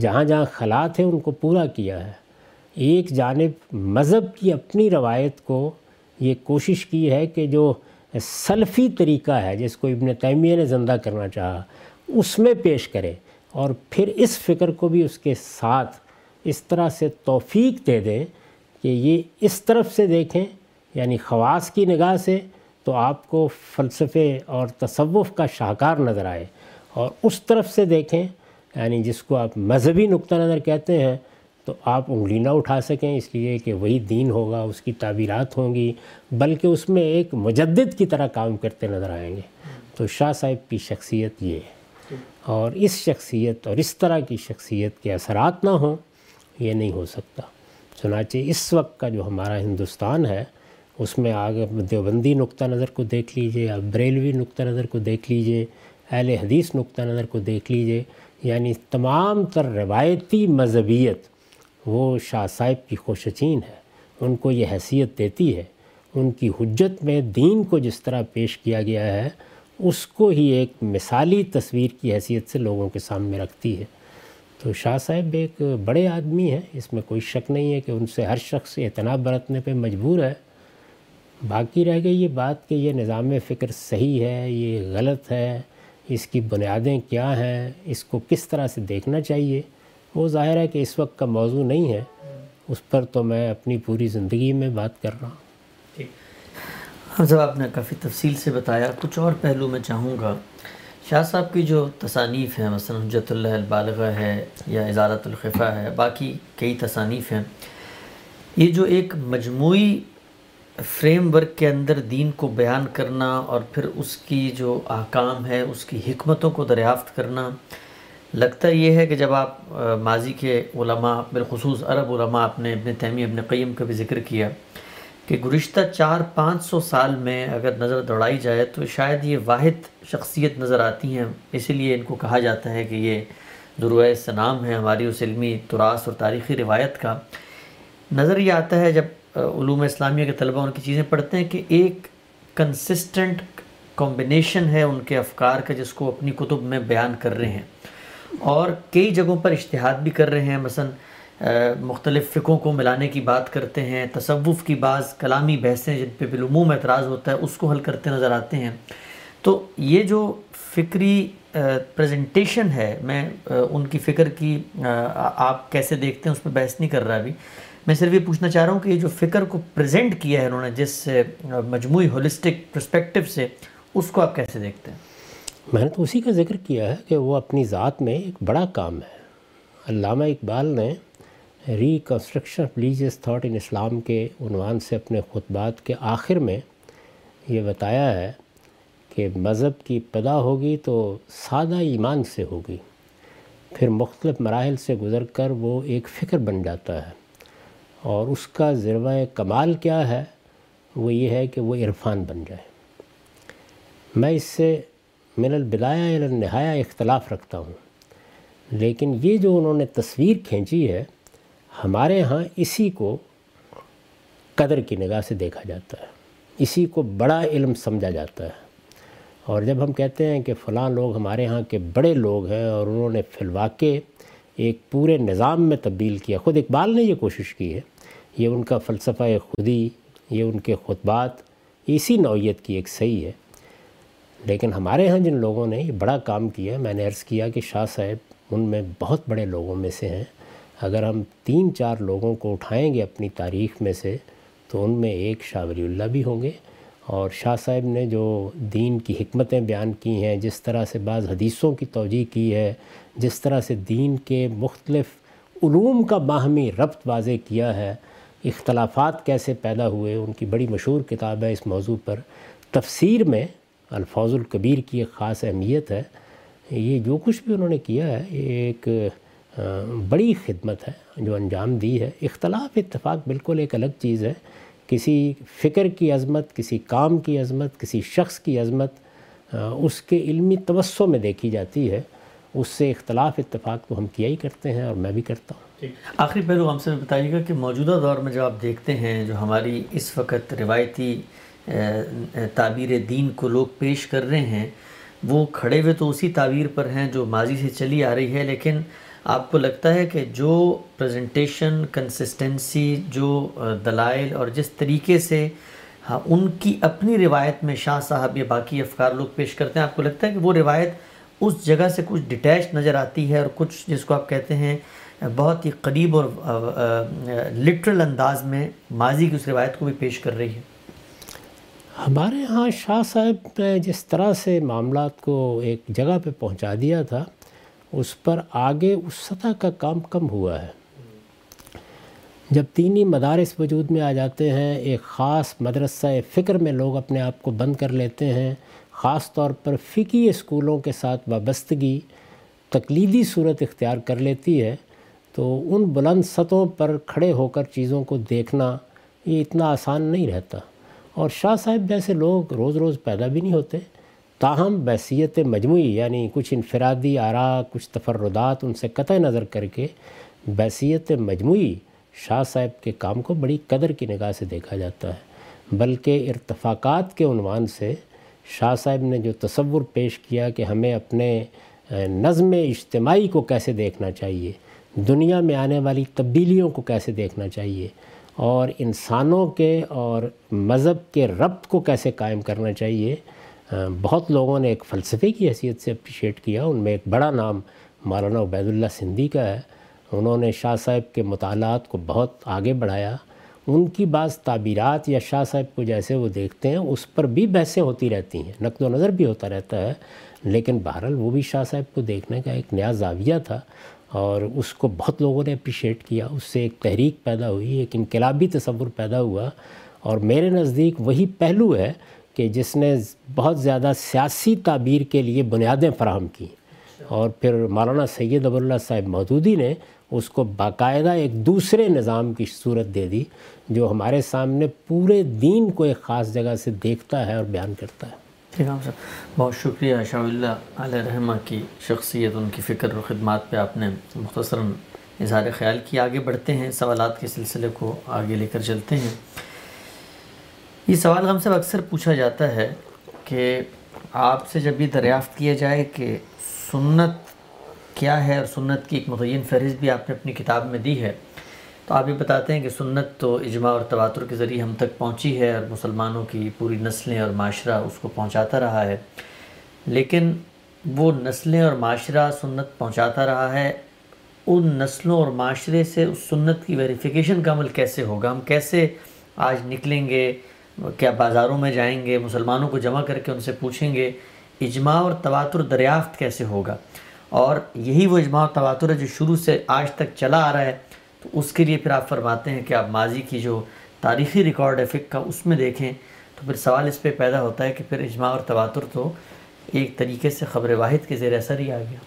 جہاں جہاں خلات ہیں ان کو پورا کیا ہے۔ ایک جانب مذہب کی اپنی روایت کو یہ کوشش کی ہے کہ جو سلفی طریقہ ہے، جس کو ابن تیمیہ نے زندہ کرنا چاہا، اس میں پیش کرے اور پھر اس فکر کو بھی اس کے ساتھ اس طرح سے توفیق دے دیں کہ یہ اس طرف سے دیکھیں یعنی خواص کی نگاہ سے تو آپ کو فلسفے اور تصوف کا شاہکار نظر آئے اور اس طرف سے دیکھیں یعنی جس کو آپ مذہبی نقطہ نظر کہتے ہیں تو آپ انگلی نہ اٹھا سکیں، اس لیے کہ وہی دین ہوگا، اس کی تعبیرات ہوں گی، بلکہ اس میں ایک مجدد کی طرح کام کرتے نظر آئیں گے۔ تو شاہ صاحب کی شخصیت یہ ہے۔ اور اس شخصیت اور اس طرح کی شخصیت کے اثرات نہ ہوں، یہ نہیں ہو سکتا۔ چنانچہ اس وقت کا جو ہمارا ہندوستان ہے، اس میں آگے دیوبندی نقطہ نظر کو دیکھ لیجیے یا بریلوی نقطہ نظر کو دیکھ لیجیے، اہل حدیث نقطہ نظر کو دیکھ لیجیے۔ یعنی تمام تر روایتی مذہبیت وہ شاہ صاحب کی خوشچین ہے، ان کو یہ حیثیت دیتی ہے، ان کی حجت میں دین کو جس طرح پیش کیا گیا ہے، اس کو ہی ایک مثالی تصویر کی حیثیت سے لوگوں کے سامنے رکھتی ہے۔ تو شاہ صاحب ایک بڑے آدمی ہیں، اس میں کوئی شک نہیں ہے کہ ان سے ہر شخص اعتناب برتنے پہ مجبور ہے۔ باقی رہ گئی یہ بات کہ یہ نظام فکر صحیح ہے، یہ غلط ہے، اس کی بنیادیں کیا ہیں، اس کو کس طرح سے دیکھنا چاہیے۔ وہ ظاہر ہے کہ اس وقت کا موضوع نہیں ہے۔ اس پر تو میں اپنی پوری زندگی میں بات کر رہا ہوں۔ ہم صاحب آپ نے کافی تفصیل سے بتایا، کچھ اور پہلو میں چاہوں گا۔ شاہ صاحب کی جو تصانیف ہیں، مثلا حجت اللہ البالغہ ہے یا اضالت الخفہ ہے، باقی کئی تصانیف ہیں۔ یہ جو ایک مجموعی فریم ورک کے اندر دین کو بیان کرنا اور پھر اس کی جو احکام ہے، اس کی حکمتوں کو دریافت کرنا لگتا یہ ہے کہ جب آپ ماضی کے علماء، بالخصوص عرب علماء آپ اپنے ابن تیمی ابن قیم کا بھی ذکر کیا کہ گزشتہ چار پانچ سو سال میں اگر نظر دوڑائی جائے تو شاید یہ واحد شخصیت نظر آتی ہیں۔ اسی لیے ان کو کہا جاتا ہے کہ یہ ضرور سنام ہے ہماری اس علمی تراث اور تاریخی روایت کا۔ نظر یہ آتا ہے جب علوم اسلامیہ کے طلبہ ان کی چیزیں پڑھتے ہیں کہ ایک کنسسٹنٹ کمبینیشن ہے ان کے افکار کا جس کو اپنی کتب میں بیان کر رہے ہیں۔ اور کئی جگہوں پر اشتہاد بھی کر رہے ہیں۔ مثلا مختلف فقوں کو ملانے کی بات کرتے ہیں، تصوف کی بعض کلامی بحثیں جن پہ بالعموم اعتراض ہوتا ہے، اس کو حل کرتے نظر آتے ہیں۔ تو یہ جو فکری پریزنٹیشن ہے، میں ان کی فکر کی آپ کیسے دیکھتے ہیں، اس پہ بحث نہیں کر رہا ابھی۔ میں صرف یہ پوچھنا چاہ رہا ہوں کہ یہ جو فکر کو پریزنٹ کیا ہے انہوں نے، جس مجموعی ہولسٹک پرسپیکٹو سے، اس کو آپ کیسے دیکھتے ہیں؟ میں نے تو اسی کا ذکر کیا ہے کہ وہ اپنی ذات میں ایک بڑا کام ہے۔ علامہ اقبال نے reconstruction of religious thought in Islam کے عنوان سے اپنے خطبات کے آخر میں یہ بتایا ہے کہ مذہب کی پدا ہوگی تو سادہ ایمان سے ہوگی، پھر مختلف مراحل سے گزر کر وہ ایک فکر بن جاتا ہے۔ اور اس کا ذروہ کمال کیا ہے؟ وہ یہ ہے کہ وہ عرفان بن جائے۔ میں اس سے من البدایہ النہایا اختلاف رکھتا ہوں۔ لیکن یہ جو انہوں نے تصویر کھینچی ہے، ہمارے ہاں اسی کو قدر کی نگاہ سے دیکھا جاتا ہے۔ اسی کو بڑا علم سمجھا جاتا ہے۔ اور جب ہم کہتے ہیں کہ فلاں لوگ ہمارے ہاں کے بڑے لوگ ہیں اور انہوں نے فی الواقع ایک پورے نظام میں تبدیل کیا، خود اقبال نے یہ کوشش کی ہے۔ یہ ان کا فلسفہ خودی، یہ ان کے خطبات، اسی نوعیت کی ایک صحیح ہے۔ لیکن ہمارے ہاں جن لوگوں نے یہ بڑا کام کیا میں نے عرض کیا کہ شاہ صاحب ان میں بہت بڑے لوگوں میں سے ہیں۔ اگر ہم تین چار لوگوں کو اٹھائیں گے اپنی تاریخ میں سے، تو ان میں ایک شاہ ولی اللہ بھی ہوں گے۔ اور شاہ صاحب نے جو دین کی حکمتیں بیان کی ہیں، جس طرح سے بعض حدیثوں کی توجہ کی ہے، جس طرح سے دین کے مختلف علوم کا باہمی ربط واضح کیا ہے، اختلافات کیسے پیدا ہوئے، ان کی بڑی مشہور کتاب ہے اس موضوع پر۔ تفسیر میں الفاظ القبیر کی ایک خاص اہمیت ہے۔ یہ جو کچھ بھی انہوں نے کیا ہے، یہ ایک بڑی خدمت ہے جو انجام دی ہے۔ اختلاف، اتفاق بالکل ایک الگ چیز ہے۔ کسی فکر کی عظمت، کسی کام کی عظمت، کسی شخص کی عظمت اس کے علمی توسع میں دیکھی جاتی ہے۔ اس سے اختلاف، اتفاق تو ہم کیا ہی کرتے ہیں اور میں بھی کرتا ہوں۔ آخری پہلو ہم سے بتائیے گا کہ موجودہ دور میں جو آپ دیکھتے ہیں، جو ہماری اس وقت روایتی تعبیر دین کو لوگ پیش کر رہے ہیں، وہ کھڑے ہوئے تو اسی تعبیر پر ہیں جو ماضی سے چلی آ رہی ہے، لیکن آپ کو لگتا ہے کہ جو پریزنٹیشن کنسسٹنسی جو دلائل اور جس طریقے سے ہاں ان کی اپنی روایت میں شاہ صاحب یا باقی افکار لوگ پیش کرتے ہیں، آپ کو لگتا ہے کہ وہ روایت اس جگہ سے کچھ ڈیٹیچ نظر آتی ہے اور کچھ جس کو آپ کہتے ہیں بہت ہی قریب اور لٹرل انداز میں ماضی کی اس روایت کو بھی پیش کر رہی ہے۔ ہمارے ہاں شاہ صاحب نے جس طرح سے معاملات کو ایک جگہ پہ پہنچا دیا تھا، اس پر آگے اس سطح کا کام کم ہوا ہے۔ جب تینی مدارس وجود میں آ جاتے ہیں، ایک خاص مدرسہ فکر میں لوگ اپنے آپ کو بند کر لیتے ہیں، خاص طور پر فقی اسکولوں کے ساتھ وابستگی، تقلیدی صورت اختیار کر لیتی ہے۔ تو ان بلند سطحوں پر کھڑے ہو کر چیزوں کو دیکھنا یہ اتنا آسان نہیں رہتا۔ اور شاہ صاحب جیسے لوگ روز روز پیدا بھی نہیں ہوتے، تاہم بحثیت مجموعی یعنی کچھ انفرادی آراء کچھ تفردات ان سے قطع نظر کر کے بحثیت مجموعی شاہ صاحب کے کام کو بڑی قدر کی نگاہ سے دیکھا جاتا ہے۔ بلکہ ارتفاقات کے عنوان سے شاہ صاحب نے جو تصور پیش کیا کہ ہمیں اپنے نظم اجتماعی کو کیسے دیکھنا چاہیے، دنیا میں آنے والی تبدیلیوں کو کیسے دیکھنا چاہیے اور انسانوں کے اور مذہب کے ربط کو کیسے قائم کرنا چاہیے بہت لوگوں نے ایک فلسفے کی حیثیت سے اپریشیٹ کیا۔ ان میں ایک بڑا نام مولانا عبید اللہ سندھی کا ہے۔ انہوں نے شاہ صاحب کے مطالعات کو بہت آگے بڑھایا۔ ان کی بعض تعبیرات یا شاہ صاحب کو جیسے وہ دیکھتے ہیں، اس پر بھی بحثیں ہوتی رہتی ہیں۔ نقد و نظر بھی ہوتا رہتا ہے۔ لیکن بہرحال وہ بھی شاہ صاحب کو دیکھنے کا ایک نیا زاویہ تھا۔ اور اس کو بہت لوگوں نے اپریشیٹ کیا، اس سے ایک تحریک پیدا ہوئی، ایک انقلابی تصور پیدا ہوا۔ اور میرے نزدیک وہی پہلو ہے کہ جس نے بہت زیادہ سیاسی تعبیر کے لیے بنیادیں فراہم کی۔ اور پھر مولانا سید ابو صاحب مودودی نے اس کو باقاعدہ ایک دوسرے نظام کی صورت دے دی، جو ہمارے سامنے پورے دین کو ایک خاص جگہ سے دیکھتا ہے اور بیان کرتا ہے۔ ٹھیک ہے بہت شکریہ شاہ اللہ علیہ رحمہ کی شخصیت، ان کی فکر و خدمات پہ آپ نے مختصراً اظہار خیال کی۔ آگے بڑھتے ہیں سوالات کے سلسلے کو، آگے لے کر چلتے ہیں۔ یہ سوال ہم سے اکثر پوچھا جاتا ہے کہ آپ سے جب یہ دریافت کیا جائے کہ سنت کیا ہے اور سنت کی ایک متعین فہرست بھی آپ نے اپنی کتاب میں دی ہے تو آپ یہ بتاتے ہیں کہ سنت تو اجماع اور تواتر کے ذریعے ہم تک پہنچی ہے اور مسلمانوں کی پوری نسلیں اور معاشرہ اس کو پہنچاتا رہا ہے۔ لیکن وہ نسلیں اور معاشرہ سنت پہنچاتا رہا ہے۔ ان نسلوں اور معاشرے سے اس سنت کی ویریفیکیشن کا عمل کیسے ہوگا؟ ہم کیسے آج نکلیں گے؟ کیا بازاروں میں جائیں گے؟ مسلمانوں کو جمع کر کے ان سے پوچھیں گے؟ اجماع اور تواتر دریافت کیسے ہوگا؟ اور یہی وہ اجماع و تواتر ہے جو شروع سے آج تک چلا آ رہا ہے۔ تو اس کے لیے پھر آپ فرماتے ہیں کہ آپ ماضی کی جو تاریخی ریکارڈ ہے فک کا اس میں دیکھیں تو پھر سوال اس پہ پیدا ہوتا ہے کہ پھر اجماع اور تواتر تو ایک طریقے سے خبر واحد کے زیر اثر ہی آ گیا۔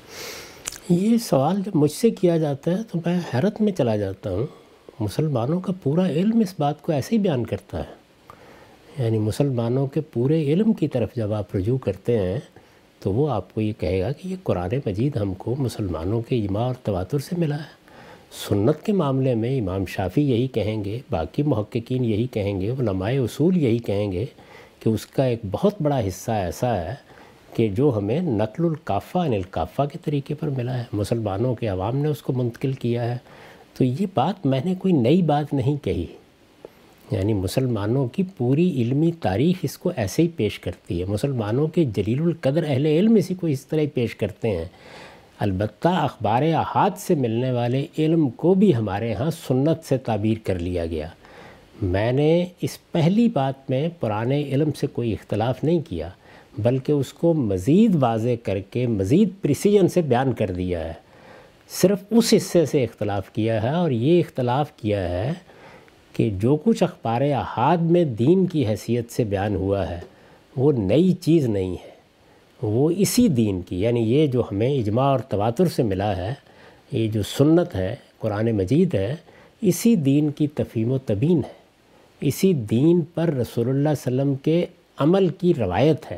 یہ سوال جب مجھ سے کیا جاتا ہے تو میں حیرت میں چلا جاتا ہوں۔ مسلمانوں کا پورا علم اس بات کو ایسے ہی بیان کرتا ہے۔ یعنی مسلمانوں کے پورے علم کی طرف جب آپ رجوع کرتے ہیں تو وہ آپ کو یہ کہے گا کہ یہ قرآن مجید ہم کو مسلمانوں کے ایما اور تواتر سے ملا ہے۔ سنت کے معاملے میں امام شافی یہی کہیں گے، باقی محققین یہی کہیں گے، علماء اصول یہی کہیں گے کہ اس کا ایک بہت بڑا حصہ ایسا ہے کہ جو ہمیں نقل القافہ ان القافہ کے طریقے پر ملا ہے۔ مسلمانوں کے عوام نے اس کو منتقل کیا ہے۔ تو یہ بات میں نے کوئی نئی بات نہیں کہی۔ یعنی مسلمانوں کی پوری علمی تاریخ اس کو ایسے ہی پیش کرتی ہے۔ مسلمانوں کے جلیل القدر اہل علم اسی کو اس طرح ہی پیش کرتے ہیں۔ البتہ اخبار احاد سے ملنے والے علم کو بھی ہمارے ہاں سنت سے تعبیر کر لیا گیا۔ میں نے اس پہلی بات میں پرانے علم سے کوئی اختلاف نہیں کیا، بلکہ اس کو مزید واضح کر کے مزید پریسیجن سے بیان کر دیا ہے۔ صرف اس حصے سے اختلاف کیا ہے اور یہ اختلاف کیا ہے کہ جو کچھ اخبار احاد میں دین کی حیثیت سے بیان ہوا ہے، وہ نئی چیز نہیں ہے۔ وہ اسی دین کی یعنی یہ جو ہمیں اجماع اور تواتر سے ملا ہے، یہ جو سنت ہے، قرآن مجید ہے، اسی دین کی تفہیم و تبین ہے۔ اسی دین پر رسول اللہ علیہ وسلم کے عمل کی روایت ہے۔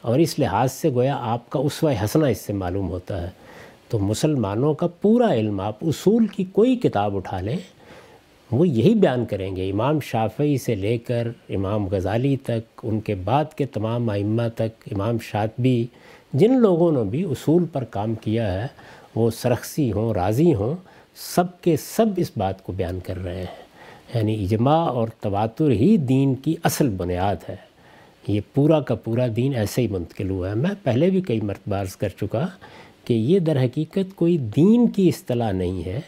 اور اس لحاظ سے گویا آپ کا اسوہ حسنہ اس سے معلوم ہوتا ہے۔ تو مسلمانوں کا پورا علم، آپ اصول کی کوئی کتاب اٹھا لیں وہ یہی بیان کریں گے، امام شافعی سے لے کر امام غزالی تک، ان کے بعد کے تمام ائمہ تک، امام شاطبی، جن لوگوں نے بھی اصول پر کام کیا ہے، وہ سرخسی ہوں، راضی ہوں، سب کے سب اس بات کو بیان کر رہے ہیں۔ یعنی اجماع اور تواتر ہی دین کی اصل بنیاد ہے۔ یہ پورا کا پورا دین ایسے ہی منتقل ہوا ہے۔ میں پہلے بھی کئی مرتبہ عرض کر چکا کہ یہ در حقیقت کوئی دین کی اصطلاح نہیں ہے۔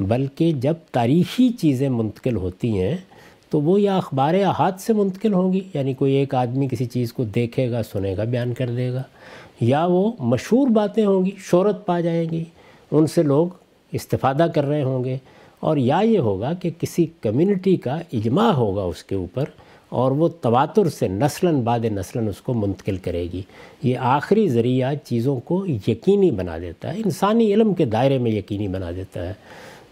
بلکہ جب تاریخی چیزیں منتقل ہوتی ہیں، تو وہ یا اخبار احاد سے منتقل ہوں گی یعنی کوئی ایک آدمی کسی چیز کو دیکھے گا، سنے گا، بیان کر دے گا، یا وہ مشہور باتیں ہوں گی، شہرت پا جائیں گی، ان سے لوگ استفادہ کر رہے ہوں گے، اور یا یہ ہوگا کہ کسی کمیونٹی کا اجماع ہوگا اس کے اوپر، اور وہ تواتر سے نسلاً بعد نسلاً اس کو منتقل کرے گی۔ یہ آخری ذریعہ چیزوں کو یقینی بنا دیتا ہے، انسانی علم کے دائرے میں یقینی بنا دیتا ہے۔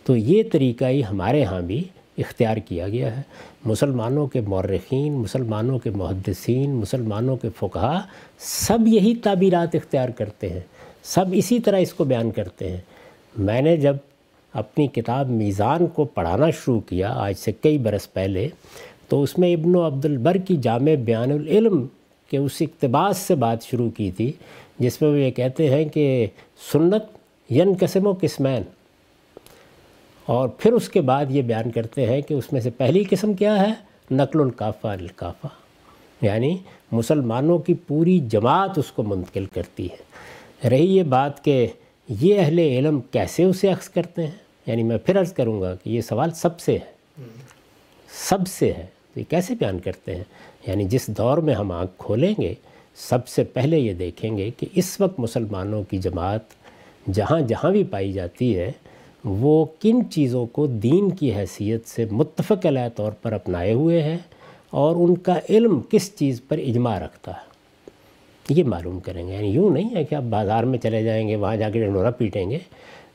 تو یہ طریقہ ہی ہمارے ہاں بھی اختیار کیا گیا ہے۔ مسلمانوں کے مورخین، مسلمانوں کے محدثین، مسلمانوں کے فقہ سب یہی تعبیرات اختیار کرتے ہیں۔ سب اسی طرح اس کو بیان کرتے ہیں۔ میں نے جب اپنی کتاب میزان کو پڑھانا شروع کیا آج سے کئی برس پہلے، تو اس میں ابن و عبد البر کی جامع بیان العلم کے اس اقتباس سے بات شروع کی تھی، جس میں وہ یہ کہتے ہیں کہ سنت ین قسم و قسمین اور پھر اس کے بعد یہ بیان کرتے ہیں کہ اس میں سے پہلی قسم کیا ہے؟ نقل القافہ القافہ یعنی مسلمانوں کی پوری جماعت اس کو منتقل کرتی ہے۔ رہی یہ بات کہ یہ اہل علم کیسے اسے عکس کرتے ہیں؟ یعنی میں پھر عرض کروں گا کہ یہ سوال سب سے ہے۔ سب سے ہے۔ تو یہ کیسے بیان کرتے ہیں؟ یعنی جس دور میں ہم آنکھ کھولیں گے، سب سے پہلے یہ دیکھیں گے کہ اس وقت مسلمانوں کی جماعت جہاں جہاں بھی پائی جاتی ہے وہ کن چیزوں کو دین کی حیثیت سے متفق علیہ طور پر اپنائے ہوئے ہیں اور ان کا علم کس چیز پر اجماع رکھتا ہے؟ یہ معلوم کریں گے یعنی یوں نہیں ہے کہ آپ بازار میں چلے جائیں گے، وہاں جا کے ڈنڈورا پیٹیں گے۔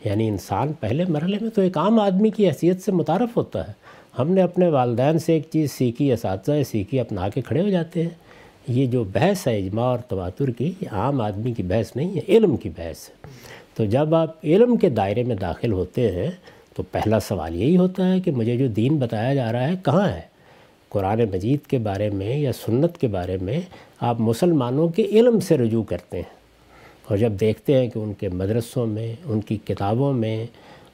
یعنی انسان پہلے مرحلے میں تو ایک عام آدمی کی حیثیت سے متعارف ہوتا ہے۔ ہم نے اپنے والدین سے ایک چیز سیکھی، اساتذہ سیکھی، اپنا کے کھڑے ہو جاتے ہیں۔ یہ جو بحث ہے اجماع اور تواتر کی، یہ عام آدمی کی بحث نہیں ہے، علم کی بحث ہے۔ تو جب آپ علم کے دائرے میں داخل ہوتے ہیں، تو پہلا سوال یہی ہوتا ہے کہ مجھے جو دین بتایا جا رہا ہے کہاں ہے؟ قرآن مجید کے بارے میں یا سنت کے بارے میں آپ مسلمانوں کے علم سے رجوع کرتے ہیں۔ اور جب دیکھتے ہیں کہ ان کے مدرسوں میں، ان کی کتابوں میں،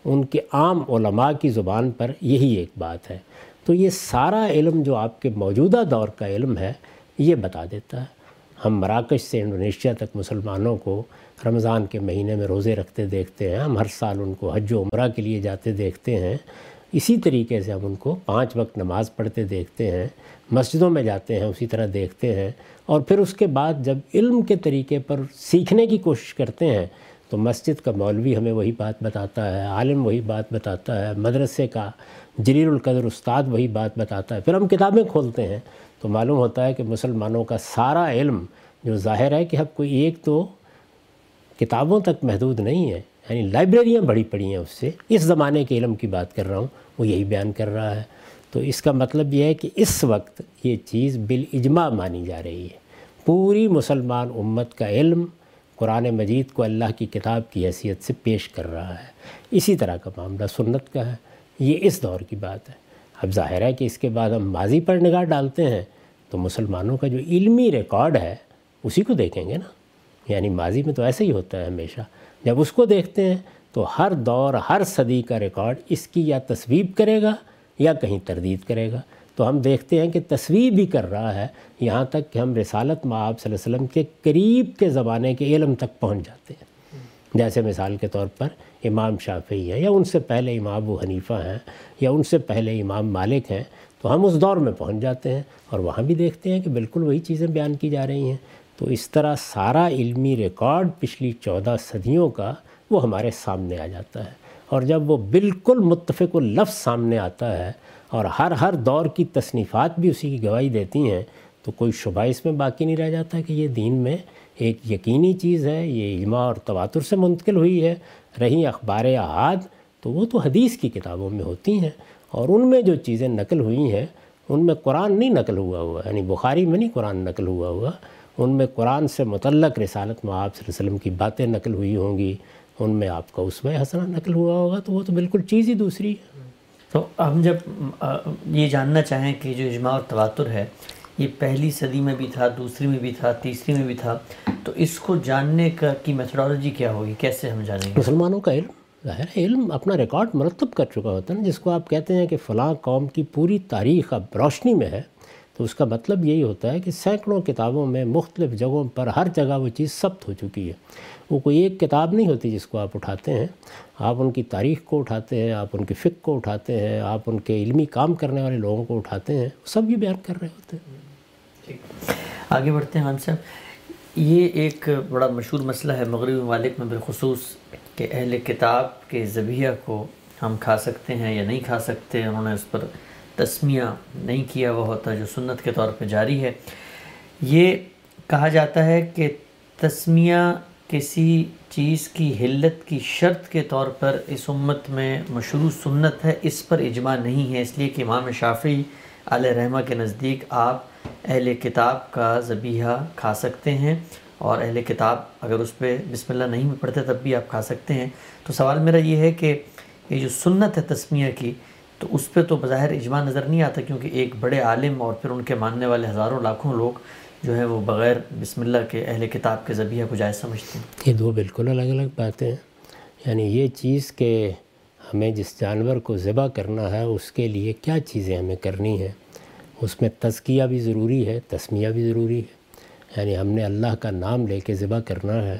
ان کے عام علماء کی زبان پر یہی ایک بات ہے۔ تو یہ سارا علم جو آپ کے موجودہ دور کا علم ہے، یہ بتا دیتا ہے۔ ہم مراکش سے انڈونیشیا تک مسلمانوں کو رمضان کے مہینے میں روزے رکھتے دیکھتے ہیں، ہم ہر سال ان کو حج و عمرہ کے لیے جاتے دیکھتے ہیں۔ اسی طریقے سے ہم ان کو پانچ وقت نماز پڑھتے دیکھتے ہیں، مسجدوں میں جاتے ہیں، اسی طرح دیکھتے ہیں۔ اور پھر اس کے بعد جب علم کے طریقے پر سیکھنے کی کوشش کرتے ہیں، تو مسجد کا مولوی ہمیں وہی بات بتاتا ہے، عالم وہی بات بتاتا ہے، مدرسے کا جلیل القدر استاد وہی بات بتاتا ہے۔ پھر ہم کتابیں کھولتے ہیں، تو معلوم ہوتا ہے کہ مسلمانوں کا سارا علم جو ظاہر ہے کہ اب کوئی ایک تو کتابوں تک محدود نہیں ہے یعنی لائبریریاں بڑی پڑی ہیں اس سے۔ اس زمانے کے علم کی بات کر رہا ہوں، وہ یہی بیان کر رہا ہے۔ تو اس کا مطلب یہ ہے کہ اس وقت یہ چیز بالاجماع مانی جا رہی ہے۔ پوری مسلمان امت کا علم قرآن مجید کو اللہ کی کتاب کی حیثیت سے پیش کر رہا ہے۔ اسی طرح کا معاملہ سنت کا ہے۔ یہ اس دور کی بات ہے۔ اب ظاہر ہے کہ اس کے بعد ہم ماضی پر نگاہ ڈالتے ہیں، تو مسلمانوں کا جو علمی ریکارڈ ہے، اسی کو دیکھیں گے نا۔ یعنی ماضی میں تو ایسے ہی ہوتا ہے ہمیشہ۔ جب اس کو دیکھتے ہیں تو ہر دور، ہر صدی کا ریکارڈ اس کی یا تصویب کرے گا یا کہیں تردید کرے گا۔ تو ہم دیکھتے ہیں کہ تصویب بھی کر رہا ہے یہاں تک کہ ہم رسالت معاب صلی اللہ علیہ وسلم کے قریب کے زمانے کے علم تک پہنچ جاتے ہیں۔ جیسے مثال کے طور پر امام شافعی ہیں یا ان سے پہلے امام ابو حنیفہ ہیں یا ان سے پہلے امام مالک ہیں تو ہم اس دور میں پہنچ جاتے ہیں اور وہاں بھی دیکھتے ہیں کہ بالکل وہی چیزیں بیان کی جا رہی ہیں۔ تو اس طرح سارا علمی ریکارڈ پچھلی چودہ صدیوں کا وہ ہمارے سامنے آ جاتا ہے اور جب وہ بالکل متفق لفظ سامنے آتا ہے اور ہر ہر دور کی تصنیفات بھی اسی کی گواہی دیتی ہیں، تو کوئی شبہ اس میں باقی نہیں رہ جاتا کہ یہ دین میں ایک یقینی چیز ہے، یہ اجماع اور تواتر سے منتقل ہوئی ہے، رہی اخبار احاد، تو وہ تو حدیث کی کتابوں میں ہوتی ہیں اور ان میں جو چیزیں نقل ہوئی ہیں، ان میں قرآن نہیں نقل ہوا ہوا یعنی بخاری میں نہیں قرآن نقل ہوا ہوا ان میں قرآن سے متعلق رسالت میں آپ صلی اللہ علیہ وسلم کی باتیں نقل ہوئی ہوں گی ان میں آپ کا اس میں حسنہ نقل ہوا ہوگا تو وہ تو بالکل چیز ہی دوسری ہے۔ تو ہم جب یہ جاننا چاہیں کہ جو اجماع اور تواتر ہے یہ پہلی صدی میں بھی تھا دوسری میں بھی تھا تیسری میں بھی تھا تو اس کو جاننے کا کی میتھڈالوجی کیا ہوگی؟ کیسے ہم جانیں گے؟ مسلمانوں کا علم ظاہر علم اپنا ریکارڈ مرتب کر چکا ہوتا ہے نا جس کو آپ کہتے ہیں کہ فلاں قوم کی پوری تاریخ اب روشنی میں ہے۔ تو اس کا مطلب یہی ہوتا ہے کہ سینکڑوں کتابوں میں مختلف جگہوں پر ہر جگہ وہ چیز ثبت ہو چکی ہے۔ وہ کوئی ایک کتاب نہیں ہوتی جس کو آپ اٹھاتے ہیں۔ آپ ان کی تاریخ کو اٹھاتے ہیں، آپ ان کی فکر کو اٹھاتے ہیں، آپ ان کے علمی کام کرنے والے لوگوں کو اٹھاتے ہیں۔ سب یہ بیان کر رہے ہوتے ہیں۔ آگے بڑھتے ہیں ہم صاحب یہ ایک بڑا مشہور مسئلہ ہے مغربی ممالک میں بالخصوص کہ اہل کتاب کے ذبیحہ کو ہم کھا سکتے ہیں یا نہیں کھا سکتے۔ انہوں نے اس پر تسمیہ نہیں کیا وہ ہوتا جو سنت کے طور پہ جاری ہے۔ یہ کہا جاتا ہے کہ تسمیہ کسی چیز کی حلت کی شرط کے طور پر اس امت میں مشروع سنت ہے، اس پر اجماع نہیں ہے۔ اس لیے کہ امام شافعی علیہ رحمہ کے نزدیک آپ اہل کتاب کا ذبیحہ کھا سکتے ہیں اور اہل کتاب اگر اس پہ بسم اللہ نہیں پڑھتے تب بھی آپ کھا سکتے ہیں۔ تو سوال میرا یہ ہے کہ یہ جو سنت ہے تسمیہ کی تو اس پہ تو بظاہر اجماع نظر نہیں آتا کیونکہ ایک بڑے عالم اور پھر ان کے ماننے والے ہزاروں لاکھوں لوگ جو ہے وہ بغیر بسم اللہ کے اہل کتاب کے ذبیحہ کو جائز سمجھتے ہیں۔ یہ دو بالکل الگ الگ باتیں ہیں۔ یعنی یہ چیز کہ ہمیں جس جانور کو ذبح کرنا ہے، اس کے لیے کیا چیزیں ہمیں کرنی ہیں، اس میں تزکیہ بھی ضروری ہے، تسمیہ بھی ضروری ہے۔ یعنی ہم نے اللہ کا نام لے کے ذبح کرنا ہے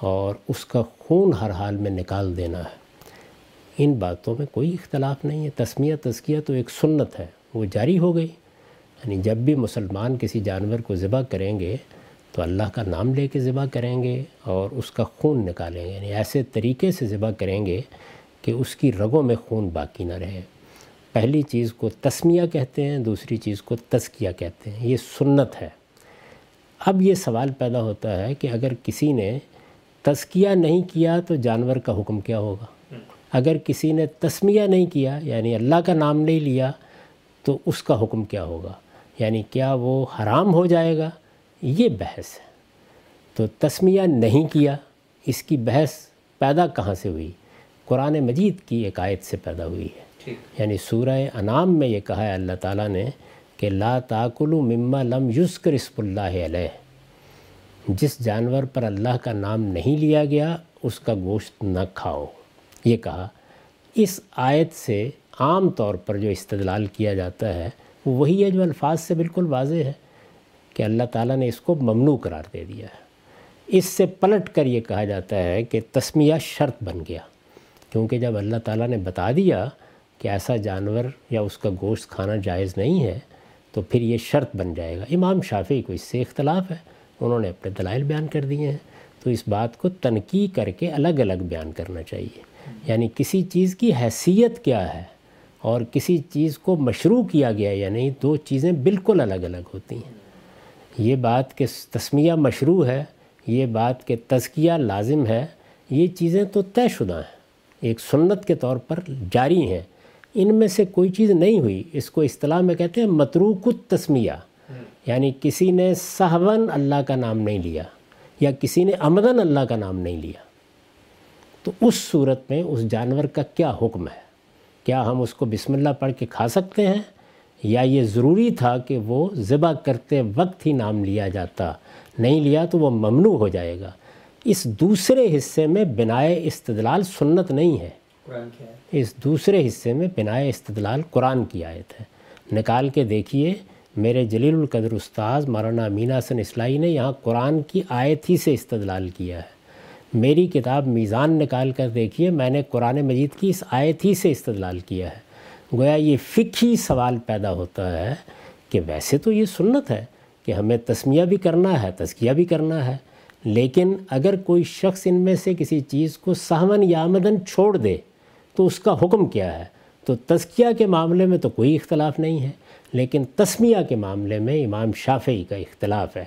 اور اس کا خون ہر حال میں نکال دینا ہے۔ ان باتوں میں کوئی اختلاف نہیں ہے۔ تسمیہ، تزکیہ تو ایک سنت ہے، وہ جاری ہو گئی۔ یعنی جب بھی مسلمان کسی جانور کو ذبح کریں گے تو اللہ کا نام لے کے ذبح کریں گے اور اس کا خون نکالیں گے۔ یعنی ایسے طریقے سے ذبح کریں گے کہ اس کی رگوں میں خون باقی نہ رہے۔ پہلی چیز کو تسمیہ کہتے ہیں، دوسری چیز کو تزکیہ کہتے ہیں۔ یہ سنت ہے۔ اب یہ سوال پیدا ہوتا ہے کہ اگر کسی نے تزکیہ نہیں کیا تو جانور کا حکم کیا ہوگا؟ اگر کسی نے تسمیہ نہیں کیا یعنی اللہ کا نام نہیں لیا تو اس کا حکم کیا ہوگا؟ یعنی کیا وہ حرام ہو جائے گا؟ یہ بحث ہے۔ تو تسمیہ نہیں کیا اس کی بحث پیدا کہاں سے ہوئی؟ قرآن مجید کی ایک آیت سے پیدا ہوئی ہے۔ یعنی سورہ انعام میں یہ کہا ہے اللہ تعالیٰ نے کہ لا تاکلو مما لم یذکر اسم اللہ علیہ۔ جس جانور پر اللہ کا نام نہیں لیا گیا اس کا گوشت نہ کھاؤ۔ یہ کہا، اس آیت سے عام طور پر جو استدلال کیا جاتا ہے وہ وہی ہے جو الفاظ سے بالکل واضح ہے کہ اللہ تعالیٰ نے اس کو ممنوع قرار دے دیا ہے۔ اس سے پلٹ کر یہ کہا جاتا ہے کہ تسمیہ شرط بن گیا۔ کیونکہ جب اللہ تعالیٰ نے بتا دیا کہ ایسا جانور یا اس کا گوشت کھانا جائز نہیں ہے، تو پھر یہ شرط بن جائے گا۔ امام شافی کو اس سے اختلاف ہے۔ انہوں نے اپنے دلائل بیان کر دیے ہیں۔ تو اس بات کو تنقید کر کے الگ الگ بیان کرنا چاہیے۔ یعنی کسی چیز کی حیثیت کیا ہے اور کسی چیز کو مشروع کیا گیا یا یعنی نہیں دو چیزیں بالکل الگ الگ ہوتی ہیں۔ یہ بات کہ تسمیہ مشروع ہے، یہ بات کہ تزکیہ لازم ہے، یہ چیزیں تو طے شدہ ہیں۔ ایک سنت کے طور پر جاری ہیں۔ ان میں سے کوئی چیز نہیں ہوئی۔ اس کو اصطلاح میں کہتے ہیں متروک التسمیہ۔ یعنی کسی نے صحون اللہ کا نام نہیں لیا یا کسی نے امدن اللہ کا نام نہیں لیا۔ تو اس صورت میں اس جانور کا کیا حکم ہے؟ کیا ہم اس کو بسم اللہ پڑھ کے کھا سکتے ہیں؟ یا یہ ضروری تھا کہ وہ ذبح کرتے وقت ہی نام لیا جاتا نہیں لیا تو وہ ممنوع ہو جائے گا۔ اس دوسرے حصے میں بنائے استدلال سنت نہیں ہے۔ اس دوسرے حصے میں بنا استدلال قرآن کی آیت ہے۔ نکال کے دیکھیے میرے جلیل القدر استاذ مولانا امین حسن اسلائی نے یہاں قرآن کی آیت ہی سے استدلال کیا ہے۔ میری کتاب میزان نکال کر دیکھیے، میں نے قرآن مجید کی اس آیت ہی سے استدلال کیا ہے۔ گویا یہ فکھی سوال پیدا ہوتا ہے کہ ویسے تو یہ سنت ہے کہ ہمیں تسمیہ بھی کرنا ہے، تزکیہ بھی کرنا ہے، لیکن اگر کوئی شخص ان میں سے کسی چیز کو سہمن یا آمدن چھوڑ دے، تو اس کا حکم کیا ہے؟ تو تزکیہ کے معاملے میں تو کوئی اختلاف نہیں ہے، لیکن تسمیہ کے معاملے میں امام شافعی کا اختلاف ہے۔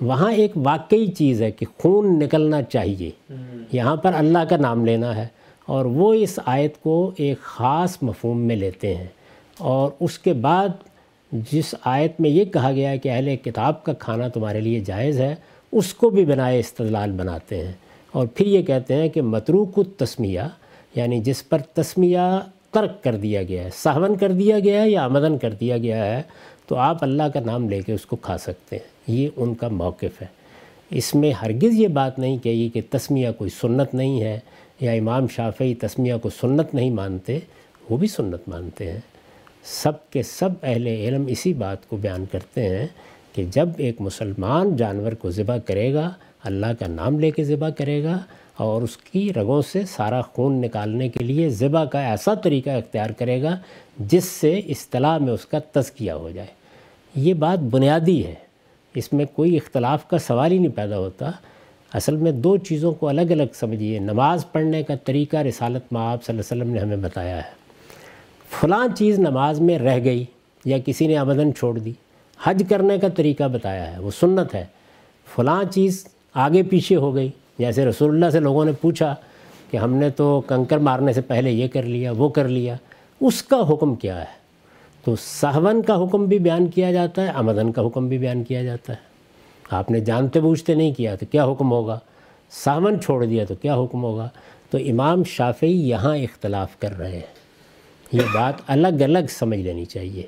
وہاں ایک واقعی چیز ہے کہ خون نکلنا چاہیے۔ یہاں پر اللہ کا نام لینا ہے اور وہ اس آیت کو ایک خاص مفہوم میں لیتے ہیں۔ اور اس کے بعد جس آیت میں یہ کہا گیا ہے کہ اہل کتاب کا کھانا تمہارے لیے جائز ہے اس کو بھی بنائے استدلال بناتے ہیں۔ اور پھر یہ کہتے ہیں کہ متروک التسمیہ یعنی جس پر تسمیہ ترک کر دیا گیا ہے سہون کر دیا گیا ہے یا آمدن کر دیا گیا ہے تو آپ اللہ کا نام لے کے اس کو کھا سکتے ہیں۔ یہ ان کا موقف ہے۔ اس میں ہرگز یہ بات نہیں کہی کہ تسمیہ کوئی سنت نہیں ہے یا امام شافعی تسمیہ کو سنت نہیں مانتے، وہ بھی سنت مانتے ہیں۔ سب کے سب اہل علم اسی بات کو بیان کرتے ہیں کہ جب ایک مسلمان جانور کو ذبح کرے گا، اللہ کا نام لے کے ذبح کرے گا اور اس کی رگوں سے سارا خون نکالنے کے لیے ذبح کا ایسا طریقہ اختیار کرے گا جس سے اصطلاح میں اس کا تزکیہ ہو جائے۔ یہ بات بنیادی ہے۔ اس میں کوئی اختلاف کا سوال ہی نہیں پیدا ہوتا۔ اصل میں دو چیزوں کو الگ الگ سمجھیے۔ نماز پڑھنے کا طریقہ رسالت معاب صلی اللہ علیہ وسلم نے ہمیں بتایا ہے۔ فلاں چیز نماز میں رہ گئی یا کسی نے آمدن چھوڑ دی۔ حج کرنے کا طریقہ بتایا ہے۔ وہ سنت ہے۔ فلاں چیز آگے پیچھے ہو گئی۔ جیسے رسول اللہ سے لوگوں نے پوچھا کہ ہم نے تو کنکر مارنے سے پہلے یہ کر لیا، وہ کر لیا۔ اس کا حکم کیا ہے؟ تو سہون کا حکم بھی بیان کیا جاتا ہے، آمدن کا حکم بھی بیان کیا جاتا ہے۔ آپ نے جانتے بوجھتے نہیں کیا تو کیا حکم ہوگا؟ ساون چھوڑ دیا تو کیا حکم ہوگا؟ تو امام شافعی یہاں اختلاف کر رہے ہیں۔ یہ بات الگ الگ سمجھ لینی چاہیے۔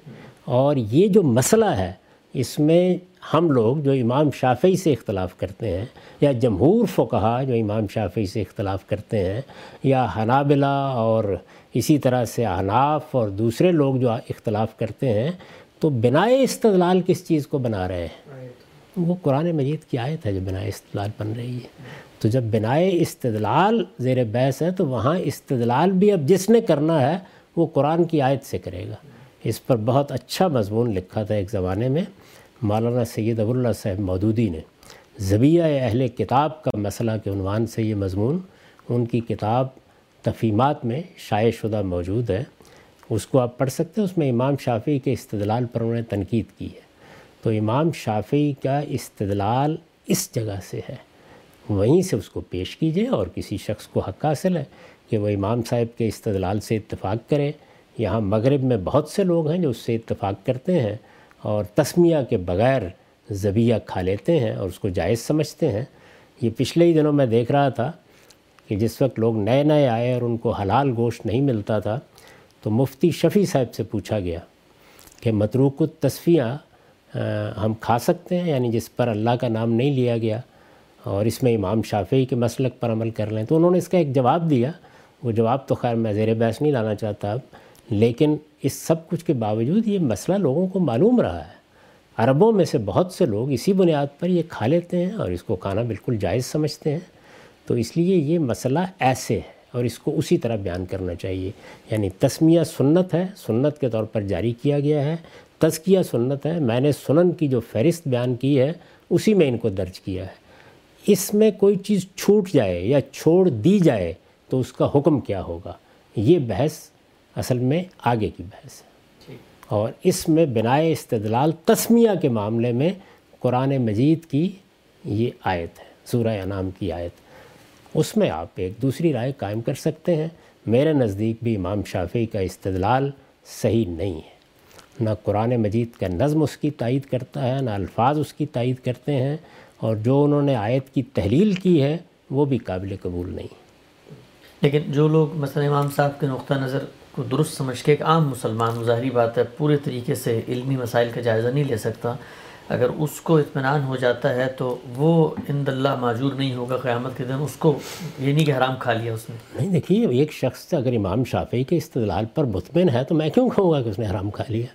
اور یہ جو مسئلہ ہے، اس میں ہم لوگ جو امام شافعی سے اختلاف کرتے ہیں، یا جمہور فقہا جو امام شافعی سے اختلاف کرتے ہیں، یا حنابلہ اور اسی طرح سے احناف اور دوسرے لوگ جو اختلاف کرتے ہیں، تو بنائے استدلال کس چیز کو بنا رہے ہیں؟ وہ قرآن مجید کی آیت ہے جو بنائے استدلال بن رہی ہے۔ تو جب بنائے استدلال زیر بحث ہے، تو وہاں استدلال بھی اب جس نے کرنا ہے، وہ قرآن کی آیت سے کرے گا۔ اس پر بہت اچھا مضمون لکھا تھا ایک زمانے میں، مولانا سید ابواللہ صاحب مودودی نے۔ زبیہ اہل کتاب کا مسئلہ کے عنوان سے یہ مضمون، ان کی کتاب تفیمات میں شائع شدہ موجود ہے۔ اس کو آپ پڑھ سکتے ہیں۔ اس میں امام شافعی کے استدلال پر انہوں نے تنقید کی ہے۔ تو امام شافعی کا استدلال اس جگہ سے ہے۔ وہیں سے اس کو پیش کیجیے اور کسی شخص کو حق حاصل ہے کہ وہ امام صاحب کے استدلال سے اتفاق کرے۔ یہاں مغرب میں بہت سے لوگ ہیں جو اس سے اتفاق کرتے ہیں اور تسمیہ کے بغیر زبیہ کھا لیتے ہیں اور اس کو جائز سمجھتے ہیں۔ یہ پچھلے ہی دنوں میں دیکھ رہا تھا کہ جس وقت لوگ نئے نئے آئے اور ان کو حلال گوشت نہیں ملتا تھا، تو مفتی شفیع صاحب سے پوچھا گیا کہ متروک التصفیہ ہم کھا سکتے ہیں؟ یعنی جس پر اللہ کا نام نہیں لیا گیا اور اس میں امام شافعی کے مسلک پر عمل کر لیں۔ تو انہوں نے اس کا ایک جواب دیا۔ وہ جواب تو خیر میں زیر بحث نہیں لانا چاہتا اب، لیکن اس سب کچھ کے باوجود یہ مسئلہ لوگوں کو معلوم رہا ہے۔ عربوں میں سے بہت سے لوگ اسی بنیاد پر یہ کھا لیتے ہیں اور اس کو کھانا بالکل جائز سمجھتے ہیں۔ تو اس لیے یہ مسئلہ ایسے ہے اور اس کو اسی طرح بیان کرنا چاہیے۔ یعنی تسمیہ سنت ہے سنت کے طور پر جاری کیا گیا ہے۔ تزکیہ سنت ہے میں نے سنن کی جو فہرست بیان کی ہے اسی میں ان کو درج کیا ہے۔ اس میں کوئی چیز چھوٹ جائے یا چھوڑ دی جائے تو اس کا حکم کیا ہوگا؟ یہ بحث اصل میں آگے کی بحث ہے۔ اور اس میں بنائے استدلال تسمیہ کے معاملے میں قرآن مجید کی یہ آیت ہے سورہ انعام کی آیت۔ اس میں آپ ایک دوسری رائے قائم کر سکتے ہیں۔ میرے نزدیک بھی امام شافعی کا استدلال صحیح نہیں ہے۔ نہ قرآن مجید کا نظم اس کی تائید کرتا ہے، نہ الفاظ اس کی تائید کرتے ہیں۔ اور جو انہوں نے آیت کی تحلیل کی ہے، وہ بھی قابل قبول نہیں۔ لیکن جو لوگ مثلا امام صاحب کے نقطہ نظر کو درست سمجھ کے ایک عام مسلمان، ظاہری بات ہے، پورے طریقے سے علمی مسائل کا جائزہ نہیں لے سکتا۔ اگر اس کو اطمینان ہو جاتا ہے تو وہ اند اللہ معجور نہیں ہوگا قیامت کے دن، اس کو یہ نہیں کہ حرام کھا لیا اس نے۔ نہیں، دیکھیے ایک شخص اگر امام شافعی کے استدلال پر مطمئن ہے تو میں کیوں کہوں گا کہ اس نے حرام کھا لیا؟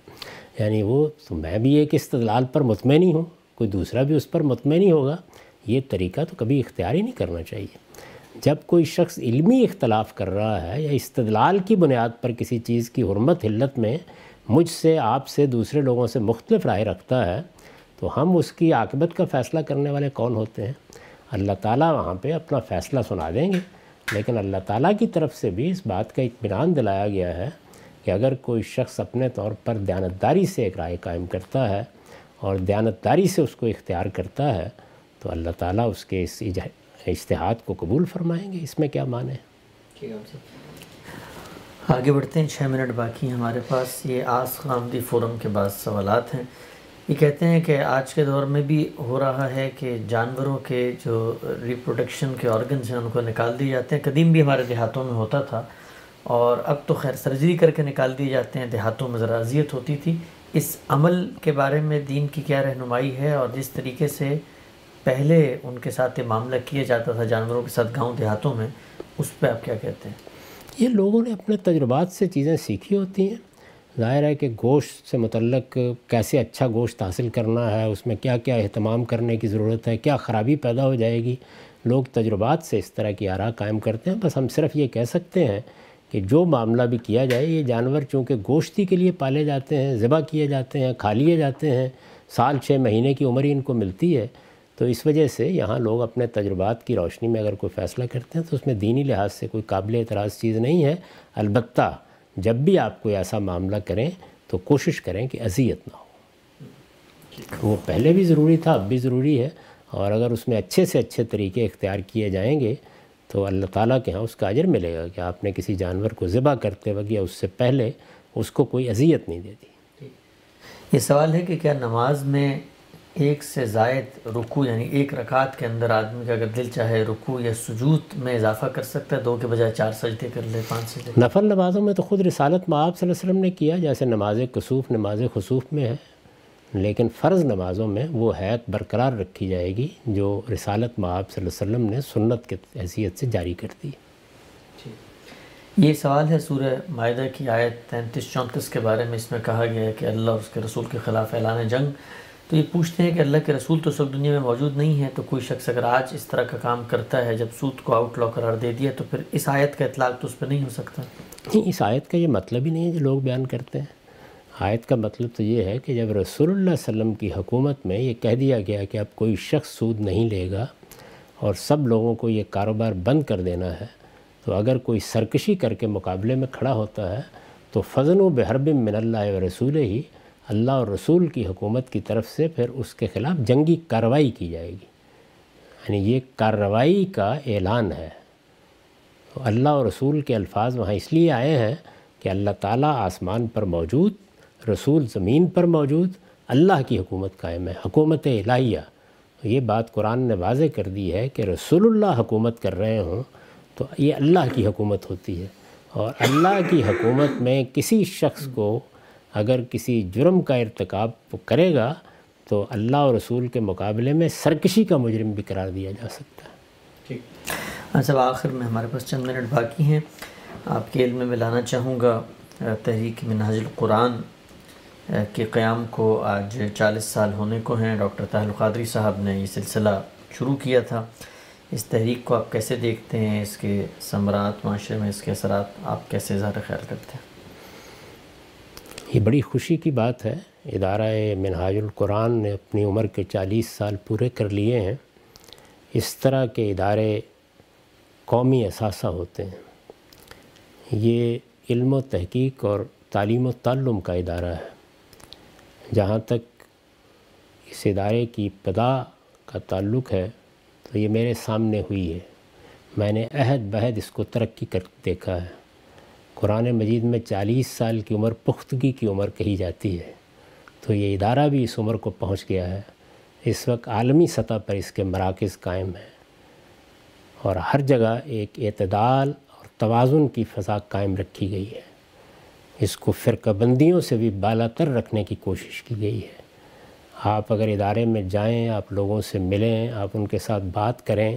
یعنی وہ تو میں بھی ایک استدلال پر مطمئن ہی ہوں، کوئی دوسرا بھی اس پر مطمئن ہی ہوگا۔ یہ طریقہ تو کبھی اختیار ہی نہیں کرنا چاہیے۔ جب کوئی شخص علمی اختلاف کر رہا ہے یا استدلال کی بنیاد پر کسی چیز کی حرمت، حلت میں مجھ سے، آپ سے، دوسرے لوگوں سے مختلف رائے رکھتا ہے تو ہم اس کی عاقبت کا فیصلہ کرنے والے کون ہوتے ہیں؟ اللہ تعالیٰ وہاں پہ اپنا فیصلہ سنا دیں گے۔ لیکن اللہ تعالیٰ کی طرف سے بھی اس بات کا اطمینان دلایا گیا ہے کہ اگر کوئی شخص اپنے طور پر دیانتداری سے ایک رائے قائم کرتا ہے اور دیانتداری سے اس کو اختیار کرتا ہے، تو اللہ تعالیٰ اس کے اس اشتہاد کو قبول فرمائیں گے۔ اس میں کیا مانے جی۔ آگے بڑھتے ہیں، چھ منٹ باقی ہمارے پاس۔ یہ آس خامدی فورم کے بعد سوالات ہیں۔ یہ کہتے ہیں کہ آج کے دور میں بھی ہو رہا ہے کہ جانوروں کے جو ریپروڈکشن کے آرگنز ہیں، ان کو نکال دیے جاتے ہیں۔ قدیم بھی ہمارے دیہاتوں میں ہوتا تھا۔ اور اب تو خیر سرجری کر کے نکال دیے جاتے ہیں۔ دیہاتوں میں ذرا اذیت ہوتی تھی۔ اس عمل کے بارے میں دین کی کیا رہنمائی ہے؟ اور جس طریقے سے پہلے ان کے ساتھ یہ معاملہ کیا جاتا تھا جانوروں کے ساتھ گاؤں دیہاتوں میں، اس پہ آپ کیا کہتے ہیں؟ یہ لوگوں نے اپنے تجربات سے چیزیں سیکھی ہوتی ہیں۔ ظاہر ہے کہ گوشت سے متعلق کیسے اچھا گوشت حاصل کرنا ہے، اس میں کیا کیا اہتمام کرنے کی ضرورت ہے، کیا خرابی پیدا ہو جائے گی۔ لوگ تجربات سے اس طرح کی آراہ قائم کرتے ہیں۔ بس ہم صرف یہ کہہ سکتے ہیں کہ جو معاملہ بھی کیا جائے، یہ جانور چونکہ گوشتی کے لیے پالے جاتے ہیں، ذبح کیے جاتے ہیں، کھا لیے جاتے ہیں، سال چھ مہینے کی عمر ہی ان کو ملتی ہے۔ تو اس وجہ سے یہاں لوگ اپنے تجربات کی روشنی میں اگر کوئی فیصلہ کرتے ہیں تو اس میں دینی لحاظ سے کوئی قابل اعتراض چیز نہیں ہے۔ البتہ جب بھی آپ کوئی ایسا معاملہ کریں تو کوشش کریں کہ اذیت نہ ہو۔ وہ پہلے بھی ضروری تھا، اب بھی ضروری ہے۔ اور اگر اس میں اچھے سے اچھے طریقے اختیار کیے جائیں گے تو اللہ تعالیٰ کے ہاں اس کا اجر ملے گا کہ آپ نے کسی جانور کو ذبح کرتے وقت یا اس سے پہلے اس کو کوئی اذیت نہیں دے دی۔ یہ سوال ہے کہ کیا نماز میں ایک سے زائد رکو یعنی ایک رکعت کے اندر آدمی کا اگر دل چاہے رکو یا سجود میں اضافہ کر سکتا ہے دو کے بجائے چار سجدے کر لے پانچ سجدے نفل نمازوں میں تو خود رسالت معاب صلی اللہ علیہ وسلم نے کیا جیسے نماز کسوف نماز خصوف میں ہے لیکن فرض نمازوں میں وہ حیت برقرار رکھی جائے گی جو رسالت معاب صلی اللہ علیہ وسلم نے سنت کے حیثیت سے جاری کر دی جی۔ یہ سوال ہے سورہ معاہدہ کی آیت تینتیس چونتیس کے بارے میں اس میں کہا گیا ہے کہ اللہ اور اس کے رسول کے خلاف اعلان جنگ تو یہ پوچھتے ہیں کہ اللہ کے رسول تو سب دنیا میں موجود نہیں ہے تو کوئی شخص اگر آج اس طرح کا کام کرتا ہے، جب سود کو آؤٹ لا قرار دے دیا، تو پھر اس آیت کا اطلاق تو اس پہ نہیں ہو سکتا۔ نہیں، اس آیت کا یہ مطلب ہی نہیں ہے جو لوگ بیان کرتے ہیں۔ آیت کا مطلب تو یہ ہے کہ جب رسول اللہ علیہ وسلم کی حکومت میں یہ کہہ دیا گیا کہ اب کوئی شخص سود نہیں لے گا اور سب لوگوں کو یہ کاروبار بند کر دینا ہے، تو اگر کوئی سرکشی کر کے مقابلے میں کھڑا ہوتا ہے، تو فضن و بحرب من اللہ و رسول ہی اللہ اور رسول کی حکومت کی طرف سے پھر اس کے خلاف جنگی کارروائی کی جائے گی۔ یعنی یہ کارروائی کا اعلان ہے۔ تو اللہ اور رسول کے الفاظ وہاں اس لیے آئے ہیں کہ اللہ تعالیٰ آسمان پر موجود، رسول زمین پر موجود، اللہ کی حکومت قائم ہے، حکومت الہیہ۔ یہ بات قرآن نے واضح کر دی ہے کہ رسول اللہ حکومت کر رہے ہوں تو یہ اللہ کی حکومت ہوتی ہے۔ اور اللہ کی حکومت میں کسی شخص کو اگر کسی جرم کا ارتکاب کرے گا تو اللہ اور رسول کے مقابلے میں سرکشی کا مجرم بھی قرار دیا جا سکتا ہے۔ ٹھیک۔ اچھا آخر میں ہمارے پاس چند منٹ باقی ہیں۔ آپ کے علم میں لانا چاہوں گا تحریک مناج القرآن کے قیام کو آج چالیس سال ہونے کو ہیں۔ ڈاکٹر طاہر القادری صاحب نے یہ سلسلہ شروع کیا تھا۔ اس تحریک کو آپ کیسے دیکھتے ہیں؟ اس کے ثمرات، معاشرے میں اس کے اثرات، آپ کیسے اظہار خیال کرتے ہیں؟ یہ بڑی خوشی کی بات ہے۔ ادارہ منہاج القرآن نے اپنی عمر کے چالیس سال پورے کر لیے ہیں۔ اس طرح کے ادارے قومی اثاثہ ہوتے ہیں۔ یہ علم و تحقیق اور تعلیم و تعلم کا ادارہ ہے۔ جہاں تک اس ادارے کی ابتدا کا تعلق ہے، تو یہ میرے سامنے ہوئی ہے۔ میں نے عہد بہد اس کو ترقی کر دیکھا ہے۔ قرآن مجید میں چالیس سال کی عمر پختگی کی عمر کہی جاتی ہے۔ تو یہ ادارہ بھی اس عمر کو پہنچ گیا ہے۔ اس وقت عالمی سطح پر اس کے مراکز قائم ہیں۔ اور ہر جگہ ایک اعتدال اور توازن کی فضا قائم رکھی گئی ہے۔ اس کو فرقہ بندیوں سے بھی بالا تر رکھنے کی کوشش کی گئی ہے۔ آپ اگر ادارے میں جائیں، آپ لوگوں سے ملیں، آپ ان کے ساتھ بات کریں،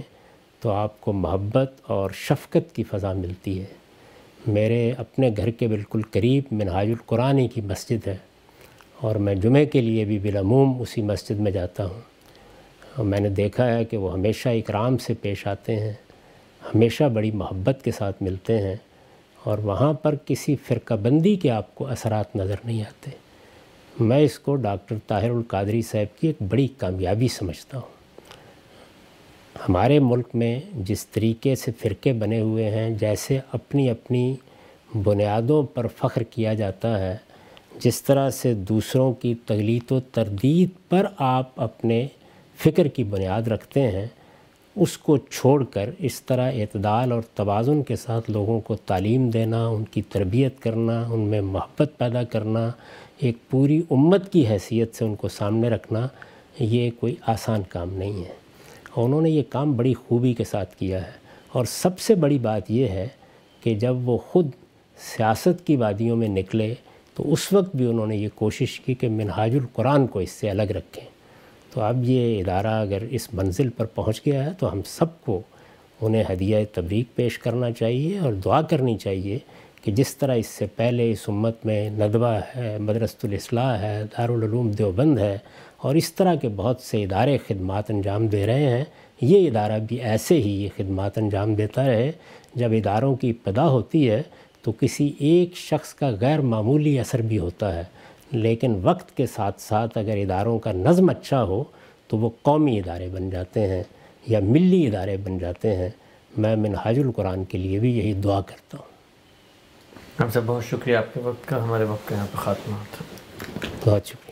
تو آپ کو محبت اور شفقت کی فضا ملتی ہے۔ میرے اپنے گھر کے بالکل قریب منہاج القرآن کی مسجد ہے اور میں جمعہ کے لیے بھی بالعموم اسی مسجد میں جاتا ہوں۔ اور میں نے دیکھا ہے کہ وہ ہمیشہ اکرام سے پیش آتے ہیں، ہمیشہ بڑی محبت کے ساتھ ملتے ہیں اور وہاں پر کسی فرقہ بندی کے آپ کو اثرات نظر نہیں آتے۔ میں اس کو ڈاکٹر طاہر القادری صاحب کی ایک بڑی کامیابی سمجھتا ہوں۔ ہمارے ملک میں جس طریقے سے فرقے بنے ہوئے ہیں، جیسے اپنی اپنی بنیادوں پر فخر کیا جاتا ہے، جس طرح سے دوسروں کی تغلیط و تردید پر آپ اپنے فکر کی بنیاد رکھتے ہیں، اس کو چھوڑ کر اس طرح اعتدال اور توازن کے ساتھ لوگوں کو تعلیم دینا، ان کی تربیت کرنا، ان میں محبت پیدا کرنا، ایک پوری امت کی حیثیت سے ان کو سامنے رکھنا، یہ کوئی آسان کام نہیں ہے۔ اور انہوں نے یہ کام بڑی خوبی کے ساتھ کیا ہے۔ اور سب سے بڑی بات یہ ہے کہ جب وہ خود سیاست کی وادیوں میں نکلے، تو اس وقت بھی انہوں نے یہ کوشش کی کہ منہاج القرآن کو اس سے الگ رکھیں۔ تو اب یہ ادارہ اگر اس منزل پر پہنچ گیا ہے، تو ہم سب کو انہیں ہدیہ تبریک پیش کرنا چاہیے اور دعا کرنی چاہیے کہ جس طرح اس سے پہلے اس امت میں ندوہ ہے، مدرسۃ الاصلاح ہے، دارالعلوم دیوبند ہے اور اس طرح کے بہت سے ادارے خدمات انجام دے رہے ہیں۔ یہ ادارہ بھی ایسے ہی یہ خدمات انجام دیتا رہے۔ جب اداروں کی ابتدا ہوتی ہے تو کسی ایک شخص کا غیر معمولی اثر بھی ہوتا ہے۔ لیکن وقت کے ساتھ ساتھ اگر اداروں کا نظم اچھا ہو تو وہ قومی ادارے بن جاتے ہیں یا ملی ادارے بن جاتے ہیں۔ میں منہاج القرآن کے لیے بھی یہی دعا کرتا ہوں۔ ہم سے بہت شکریہ آپ کے وقت کا ہمارے وقت کا یہاں پہ خاتمہ بہت شکریہ۔